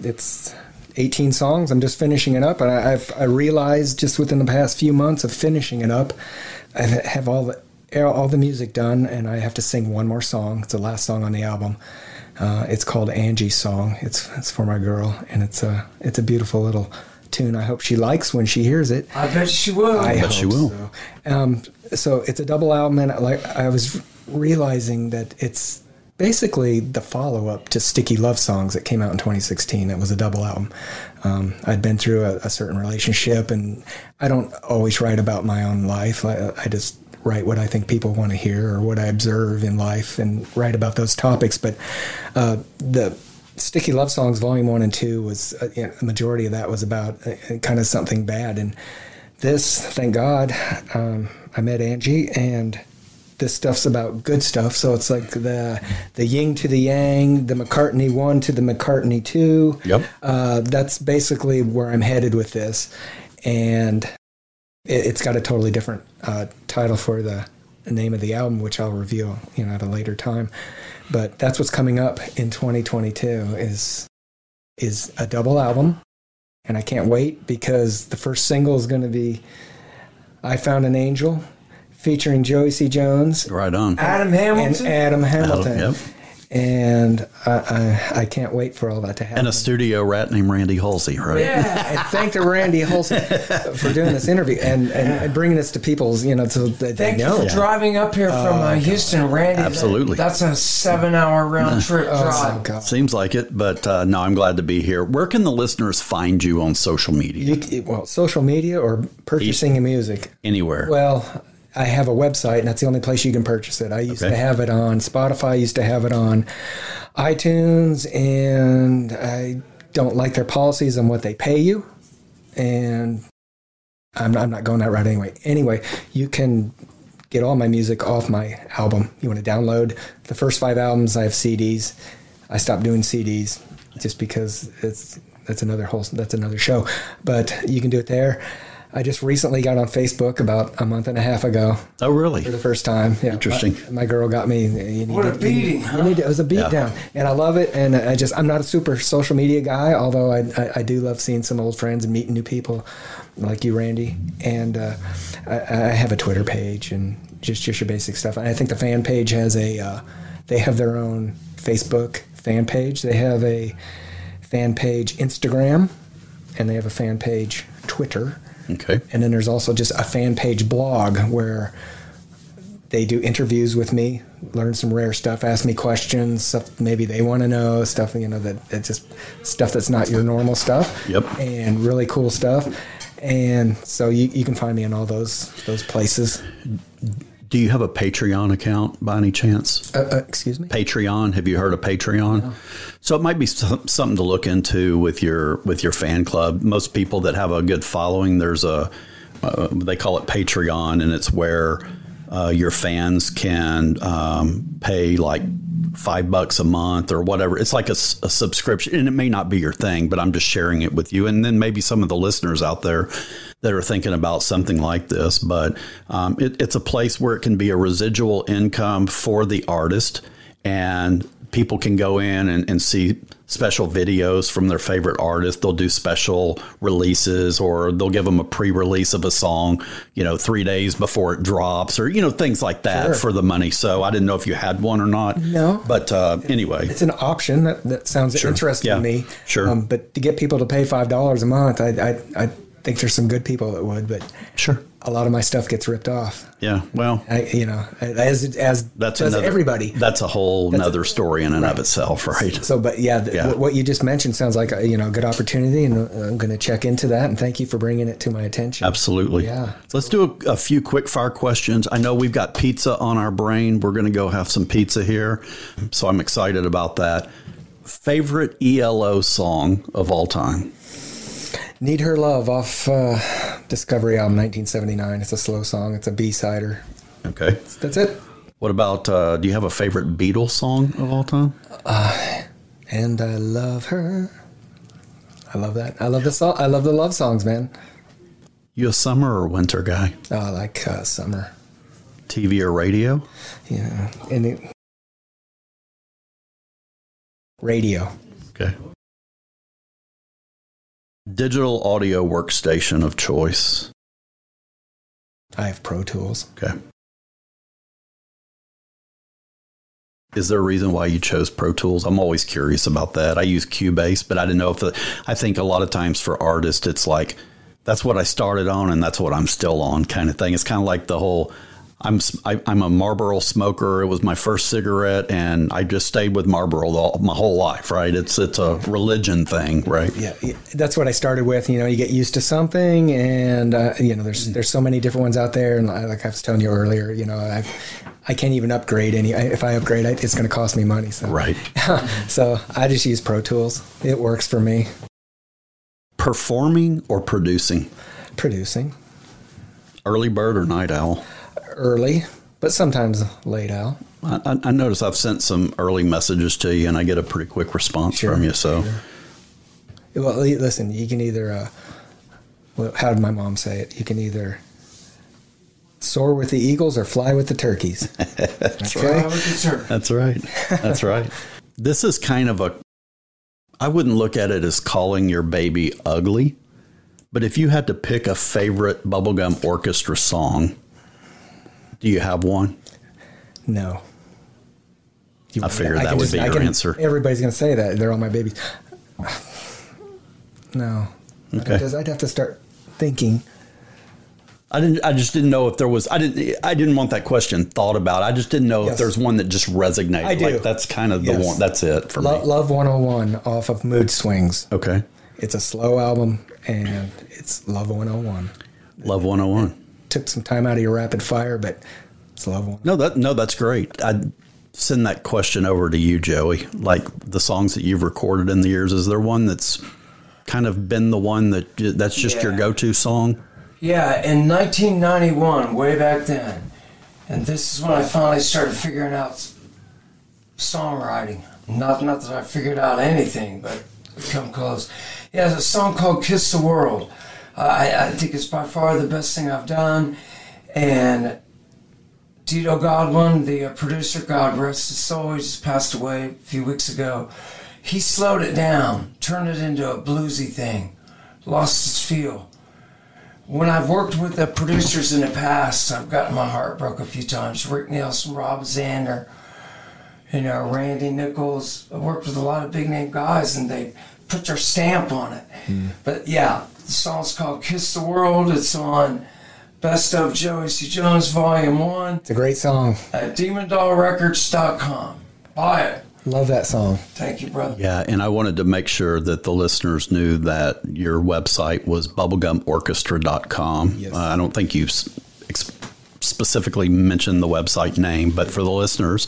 It's 18 songs. I'm just finishing it up, and I, I've I realized just within the past few months of finishing it up, I have all the all the music done, and I have to sing one more song. It's the last song on the album. Uh, it's called Angie's Song. It's it's for my girl, and it's a it's a beautiful little tune. I hope she likes when she hears it. I bet she will. I bet she will. So. Um, so it's a double album, and like I was realizing that it's basically the follow up to Sticky Love Songs that came out in 2016. It was a double album. Um, I'd been through a, a certain relationship, and I don't always write about my own life. I, I just write what I think people want to hear or what I observe in life, and write about those topics. But uh, the Sticky Love Songs Volume One and Two was uh, you know, the majority of that was about uh, kind of something bad, and this, thank God, um, I met Angie, and this stuff's about good stuff. So it's like the the yin to the yang, the McCartney one to the McCartney two. Yep. Uh, that's basically where I'm headed with this, and it, it's got a totally different uh, title for the name of the album, which I'll reveal, you know, at a later time. But that's what's coming up in 2022 is is a double album, and I can't wait because the first single is going to be "I Found an Angel," featuring Joey C. Jones Right on. Adam and Hamilton. Adam Hamilton. Yep. And I, I, I can't wait for all that to happen. And a studio rat named Randy Halsey, right? yeah. and thank the Randy Halsey for doing this interview and, and, and bringing this to people's, you know, so that they Thank know. you for driving up here from uh, Houston, Randy. Absolutely. That's a seven-hour round trip Oh, drive. God. Seems like it, but uh, no, I'm glad to be here. Where can the listeners find you on social media? You, well, social media or purchasing your music. Anywhere. Well, I have a website, and that's the only place you can purchase it. I used Okay. to have it on Spotify. I used to have it on iTunes, and I don't like their policies on what they pay you. And I'm not, I'm not going that route anyway. Anyway, you can get all my music off my album. You want to download the first five albums? I have CDs. I stopped doing CDs just because it's that's another whole that's another show. But you can do it there. I just recently got on Facebook about a month and a half ago oh, really? for the first time. Yeah, Interesting. My, my girl got me. You need What a to- you need- beating, You huh? need to- it was a beat Yeah. down, and I love it. And I just I'm not a super social media guy, although I I, I do love seeing some old friends and meeting new people, like you, Randy. And uh, I, I have a Twitter page and just just your basic stuff. And I think the fan page has a uh, they have their own Facebook fan page. They have a fan page Instagram, and they have a fan page Twitter. Okay. And then there's also just a fan page blog where they do interviews with me, learn some rare stuff, ask me questions, stuff maybe they want to know, stuff you know that it's just stuff that's not your normal stuff. Yep. And really cool stuff. And so you, you can find me in all those those places. Do you have a Patreon account by any chance? Uh, uh, excuse me. Patreon. Have you heard of Patreon? So it might be some, something to look into with your with your fan club. Most people that have a good following, there's a uh, they call it Patreon, and it's where uh, your fans can um, pay like five bucks a month or whatever. It's like a subscription, and it may not be your thing, but I'm just sharing it with you, and then maybe some of the listeners out there that are thinking about something like this. But um, it, it's a place where it can be a residual income for the artist, and people can go in and, and see special videos from their favorite artist. They'll do special releases, or they'll give them a pre-release of a song, you know, three days before it drops, or you know, things like that Sure. for the money. So I didn't know if you had one or not. No. but uh, anyway, It's an option that, that sounds interesting Yeah. to me. Sure. Um, but to get people to pay five dollars a month, I, I, I think there's some good people that would, but Sure. a lot of my stuff gets ripped off. Yeah. Well, I, you know, as as that's does another, everybody. That's a whole nother story in and of itself, right? So, but yeah, th- Yeah. what you just mentioned sounds like a, you know a good opportunity, and uh, I'm going to check into that. And thank you for bringing it to my attention. Absolutely. Yeah. Let's do a, a few quick fire questions. I know we've got pizza on our brain. We're going to go have some pizza here. So I'm excited about that. Favorite ELO song of all time? Need Her Love off uh, Discovery album 1979. It's a slow song. It's a B-sider. Okay. That's it. What about, uh, do you have a favorite Beatles song of all time? And I love her. I love that. I love the song. I love the love songs, man. You a summer or winter guy? Oh, I like uh, summer. TV or radio? Yeah, and it, radio. Okay. Digital audio workstation of choice. I have Pro Tools. Okay. Is there a reason why you chose Pro Tools? I'm always curious about that. I use Cubase, but I didn't know if the, I think a lot of times for artists, it's like that's what I started on and that's what I'm still on kind of thing. It's kind of like the whole I'm s- I, am a Marlboro smoker. It was my first cigarette, and I just stayed with Marlboro all, my whole life. Right? It's it's a religion thing, right? Yeah, yeah, that's what I started with. You know, you get used to something, and uh, you know, there's there's so many different ones out there. And like I was telling you earlier, you know, I've I can't even upgrade any. If I upgrade, it's going to cost me money. So Right. so I just use Pro Tools. It works for me. Performing or producing? Producing Early bird or night owl? Early, but sometimes late out. I, I- I notice I've sent some early messages to you, and I get a pretty quick response Sure, from you. So, Well, listen, you can either. Uh, well, how did my mom say it? You can either soar with the eagles or fly with the turkeys. that's Fly with the turkey. That's right. That's right. This is kind of a. I wouldn't look at it as calling your baby ugly, but if you had to pick a favorite bubblegum orchestra song, do you have one? No. You I figured can that would be I your answer. Everybody's going to say that. They're all my babies. No. Okay. Because I'd have to start thinking. I didn't. I just didn't know if there was. I didn't. I didn't want that question thought about. I just didn't know Yes. if there's one that just resonated. I do. Like that's kind of the Yes. one. That's it for Lo- me. Love 101 off of Mood Swings. Okay. It's a slow album, and it's Love 101. Love 101. Took some time out of your rapid fire, but it's a Love 101. No, that no, that's great. I'd send that question over to you, Joey. Like the songs that you've recorded in the years, is there one that's kind of been the one that that's just your go-to song? Yeah, in 1991, way back then, and this is when I finally started figuring out songwriting. Not not that I figured out anything, but come close. Yeah, it's a song called "Kiss the World." Uh, I, I think it's by far the best thing I've done, and Tito Godwin, the uh, producer, God rest his soul, he just passed away a few weeks ago. He slowed it down, turned it into a bluesy thing, lost its feel when I've worked with the producers in the past, I've gotten my heart broke a few times. Rick Nielsen, Robin Zander, you know, Randy Nichols. I worked with a lot of big name guys and they put their stamp on it. But yeah, the song's called Kiss the World. It's on Best of Joey C. Jones Volume 1 It's a great song. at DemonDollRecords.com. Buy it. Love that song. Thank you, brother. Yeah, and I wanted to make sure that the listeners knew that your website was bubblegumorchestra.com. Yes. Uh, I don't think you've ex- specifically mention the website name, but for the listeners,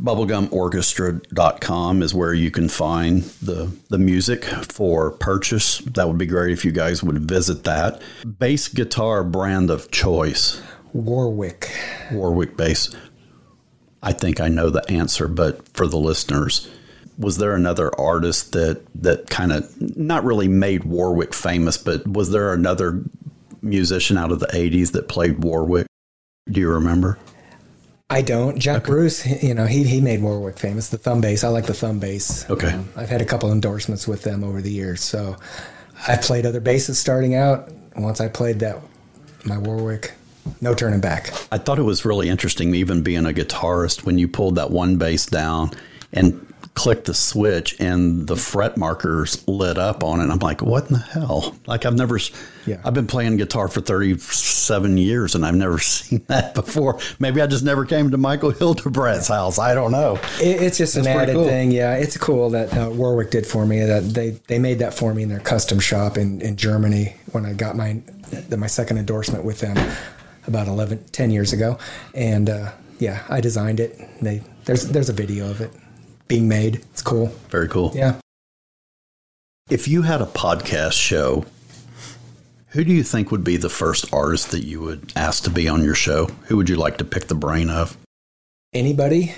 bubblegumorchestra.com is where you can find the, the music for purchase. That would be great if you guys would visit that. Bass guitar brand of choice, Warwick. Warwick bass. I think I know the answer, but for the listeners, was there another artist that that kind of not really made Warwick famous, but was there another musician out of the '80s that played Warwick? Do you remember? I don't. Jack Bruce, you know, he, he made Warwick famous. The thumb bass. I like the thumb bass. Okay. Um, I've had a couple endorsements with them over the years. So I played other basses starting out. Once I played that, my Warwick, no turning back. I thought it was really interesting, even being a guitarist, when you pulled that one bass down and clicked the switch and the fret markers lit up on it. I'm like, what in the hell? Like I've never, Yeah. I've been playing guitar for 37 years and I've never seen that before. Maybe I just never came to Michael Hildebrandt house. I don't know. It, it's just an added cool. thing. Yeah, it's cool that uh, Warwick did for me. That they they made that for me in their custom shop in, in Germany when I got my the, my second endorsement with them about 11, 10 years ago. And uh, yeah, I designed it. They there's there's a video of it being made. It's cool. Very cool. Yeah. If you had a podcast show, who do you think would be the first artist that you would ask to be on your show? Who would you like to pick the brain of? Anybody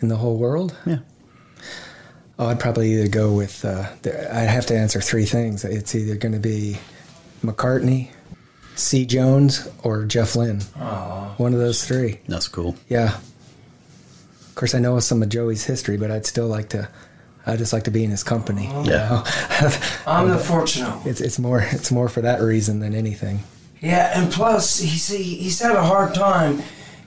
in the whole world? Yeah. Oh, I'd probably either go with. Uh, the, I'd have to answer three things. It's either going to be McCartney, C. Jones, or Jeff Lynne. One of those three. That's cool. Yeah. Of course, I know some of Joey's history, but I'd still like to. I just like to be in his company. you Yeah. know? I'm the fortunate it's it's more it's more for that reason than anything. Yeah, and plus he's he, he's had a hard time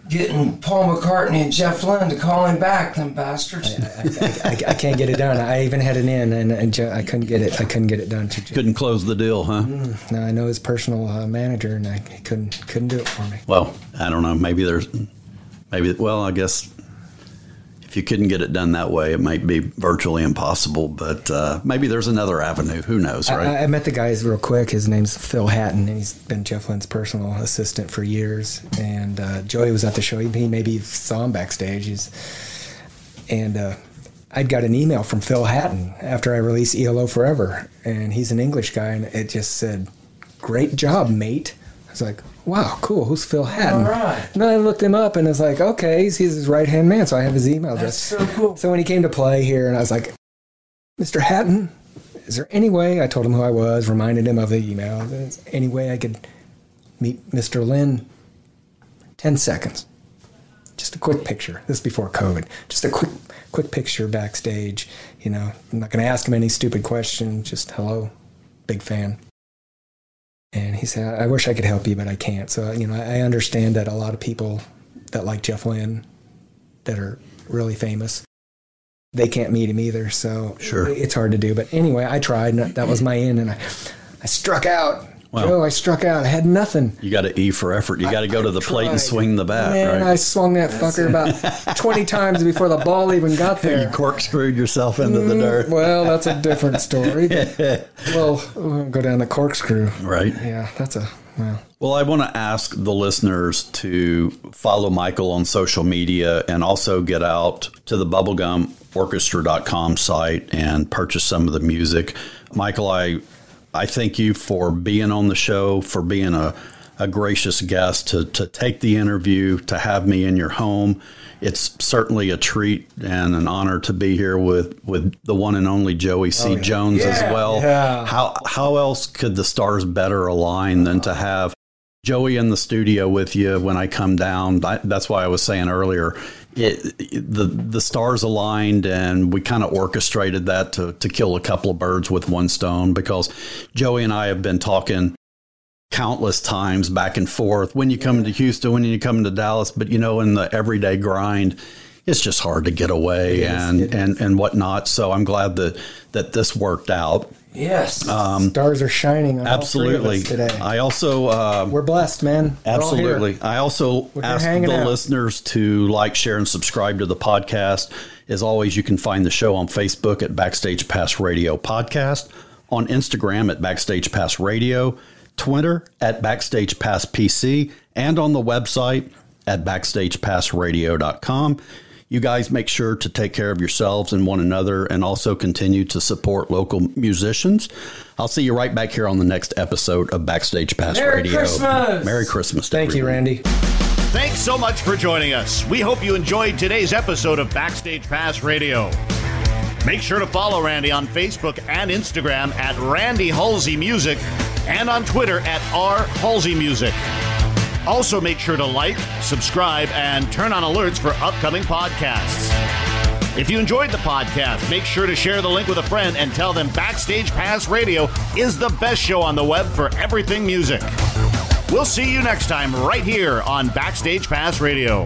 getting Paul McCartney and Jeff Lynne to call him back. Them bastards. I, I can't get it done. I even had it in, and, and Jo- I couldn't get it. I couldn't get it done. To, Couldn't close the deal, huh? now I know his personal uh, manager, and I couldn't couldn't do it for me. Well, I don't know. Maybe there's, maybe, well, I guess if you couldn't get it done that way, it might be virtually impossible, but uh, maybe there's another avenue. Who knows, right? I, I met the guys real quick. His name's Phil Hatton, and he's been Jeff Lynne's personal assistant for years. And uh, Joey was at the show. He, he maybe saw him backstage. He's, and uh, I'd got an email from Phil Hatton after I released ELO Forever, and he's an English guy, and it just said, "Great job, mate." I was like, "Wow, cool. Who's Phil Hatton?" All right. And then I looked him up, and it's like, "Okay, he's, he's his right hand man." So I have his email That's address. so cool. So when he came to play here, and I was like, Mr. Hatton, is there any way? I told him who I was, reminded him of the email. Is there any way I could meet Mr. Lynne? 10 seconds. Just a quick picture. This is before COVID. Just a quick, quick picture backstage. You know, I'm not going to ask him any stupid question. Just hello, big fan. And he said, I wish I could help you, but I can't. So, you know, I understand that a lot of people that like Jeff Lynne, that are really famous, they can't meet him either. So Sure. it's hard to do. But anyway, I tried, and that was my end, and I, I struck out. Wow. Joe, I struck out. I had nothing. you got to E for effort. You got to go to the plate and swing the bat, Man, I swung that fucker about 20 times before the ball even got there. You corkscrewed yourself into the mm, dirt, Well, that's a different story. well, we'll go down the corkscrew. right? Yeah, that's a, well. Well, I want to ask the listeners to follow Michael on social media and also get out to the bubblegumorchestra.com site and purchase some of the music. Michael, I I thank you for being on the show, for being a, a gracious guest, to, to take the interview, to have me in your home. It's certainly a treat and an honor to be here with, with the one and only Joey C. Oh, Jones as well. yeah. How how else could the stars better align than to have Joey in the studio with you when I come down? I, that's why I was saying earlier, it, it- the the stars aligned and we kind of orchestrated that to to kill a couple of birds with one stone because Joey and I have been talking countless times back and forth when you come to Houston, when you come to Dallas, but you know, in the everyday grind, it's just hard to get away and, and, and whatnot. So I'm glad that, that this worked out. Yes. Um, Stars are shining on Absolutely. all three of us today. I also, uh, We're blessed, man. We're. Absolutely. I also We're ask the out. listeners to like, share, and subscribe to the podcast. As always, you can find the show on Facebook at Backstage Pass Radio Podcast, on Instagram at Backstage Pass Radio, Twitter at Backstage Pass PC, and on the website at BackstagePassRadio.com. You guys make sure to take care of yourselves and one another and also continue to support local musicians. I'll see you right back here on the next episode of Backstage Pass Merry Radio. Christmas! Merry Christmas. to Thank you. Randy. Thanks so much for joining us. We hope you enjoyed today's episode of Backstage Pass Radio. Make sure to follow Randy on Facebook and Instagram at Randy Halsey Music and on Twitter at R Halsey Music. Also, make sure to like, subscribe, and turn on alerts for upcoming podcasts. If you enjoyed the podcast, make sure to share the link with a friend and tell them Backstage Pass Radio is the best show on the web for everything music. We'll see you next time right here on Backstage Pass Radio.